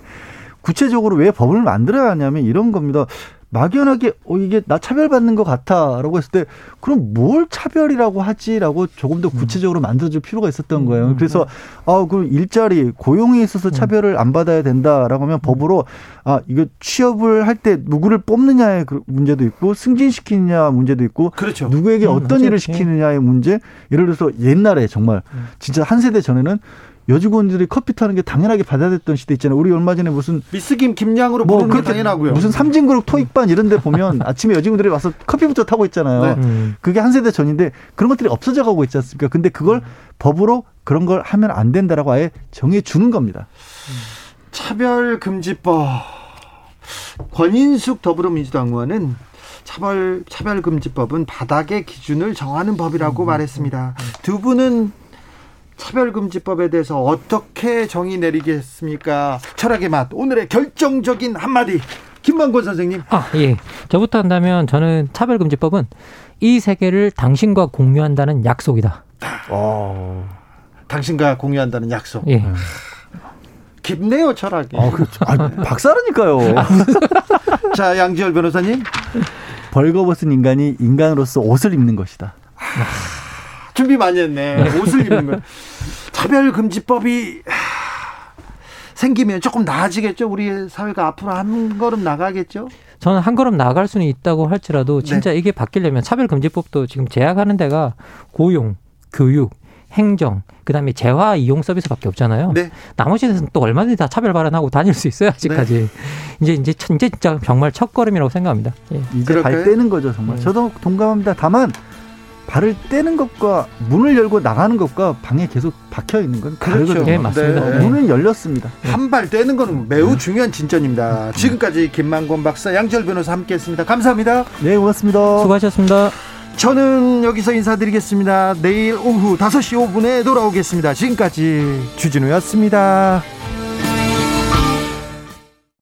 [SPEAKER 9] 구체적으로 왜 법을 만들어야 하냐면 이런 겁니다. 막연하게 어 이게 나 차별받는 것 같아라고 했을 때 그럼 뭘 차별이라고 하지라고 조금 더 구체적으로 만들어줄 필요가 있었던 거예요. 음, 그래서 네. 아 그럼 일자리 고용에 있어서 음. 차별을 안 받아야 된다라고 하면 법으로 아 이거 취업을 할 때 누구를 뽑느냐의 그 문제도 있고 승진시키느냐 문제도 있고
[SPEAKER 1] 그렇죠.
[SPEAKER 9] 누구에게 음, 어떤 일을 시키느냐의 문제 예를 들어서 옛날에 정말 진짜 한 세대 전에는 여직원들이 커피 타는 게 당연하게 받아야 됐던 시대 있잖아요. 우리 얼마 전에 무슨
[SPEAKER 1] 미스김 김양으로 뭐 부르는 게 당연하고요.
[SPEAKER 9] 무슨 삼진그룹 토익반 이런 데 보면 아침에 여직원들이 와서 커피부터 타고 있잖아요. 네. 음. 그게 한 세대 전인데 그런 것들이 없어져 가고 있지 않습니까? 근데 그걸 음. 법으로 그런 걸 하면 안 된다라고 아예 정해 주는 겁니다.
[SPEAKER 1] 차별금지법 권인숙 더불어민주당 의원은 차별 차별금지법은 바닥의 기준을 정하는 법이라고 음. 말했습니다. 두 분은 차별금지법에 대해서 어떻게 정의 내리겠습니까? 철학의 맛 오늘의 결정적인 한마디 김만권 선생님.
[SPEAKER 8] 아 예. 저부터 한다면 저는 차별금지법은 이 세계를 당신과 공유한다는 약속이다.
[SPEAKER 1] 어. 당신과 공유한다는 약속. 예. 깊네요 철학이.
[SPEAKER 9] 아, 그렇죠. 아, 박사라니까요.
[SPEAKER 1] 자 양지열 변호사님.
[SPEAKER 9] 벌거벗은 인간이 인간으로서 옷을 입는 것이다.
[SPEAKER 1] 준비 많이 했네. 옷을 입는 거. 차별금지법이 생기면 조금 나아지겠죠. 우리 사회가 앞으로 한 걸음 나가겠죠.
[SPEAKER 8] 저는 한 걸음 나갈 수는 있다고 할지라도 진짜 네. 이게 바뀌려면 차별금지법도 지금 제약하는 데가 고용, 교육, 행정, 그다음에 재화 이용 서비스밖에 없잖아요. 네. 나머지 데서는 또 얼마든지 다 차별 발언하고 다닐 수 있어요 아직까지. 네. 이제 이제 이제 진짜 정말 첫 걸음이라고 생각합니다. 예.
[SPEAKER 9] 이제 발 떼는 거죠 정말. 네. 저도 동감합니다. 다만 발을 떼는 것과 문을 열고 나가는 것과 방에 계속 박혀 있는 건
[SPEAKER 8] 그렇죠. 네, 맞습니다.
[SPEAKER 9] 네. 문은 열렸습니다.
[SPEAKER 1] 한 발 떼는 건 매우 중요한 진전입니다. 지금까지 김만권 박사, 양철 변호사 함께했습니다. 감사합니다.
[SPEAKER 9] 네, 고맙습니다.
[SPEAKER 8] 수고하셨습니다.
[SPEAKER 1] 저는 여기서 인사드리겠습니다. 내일 오후 5시 5분에 돌아오겠습니다. 지금까지 주진우였습니다.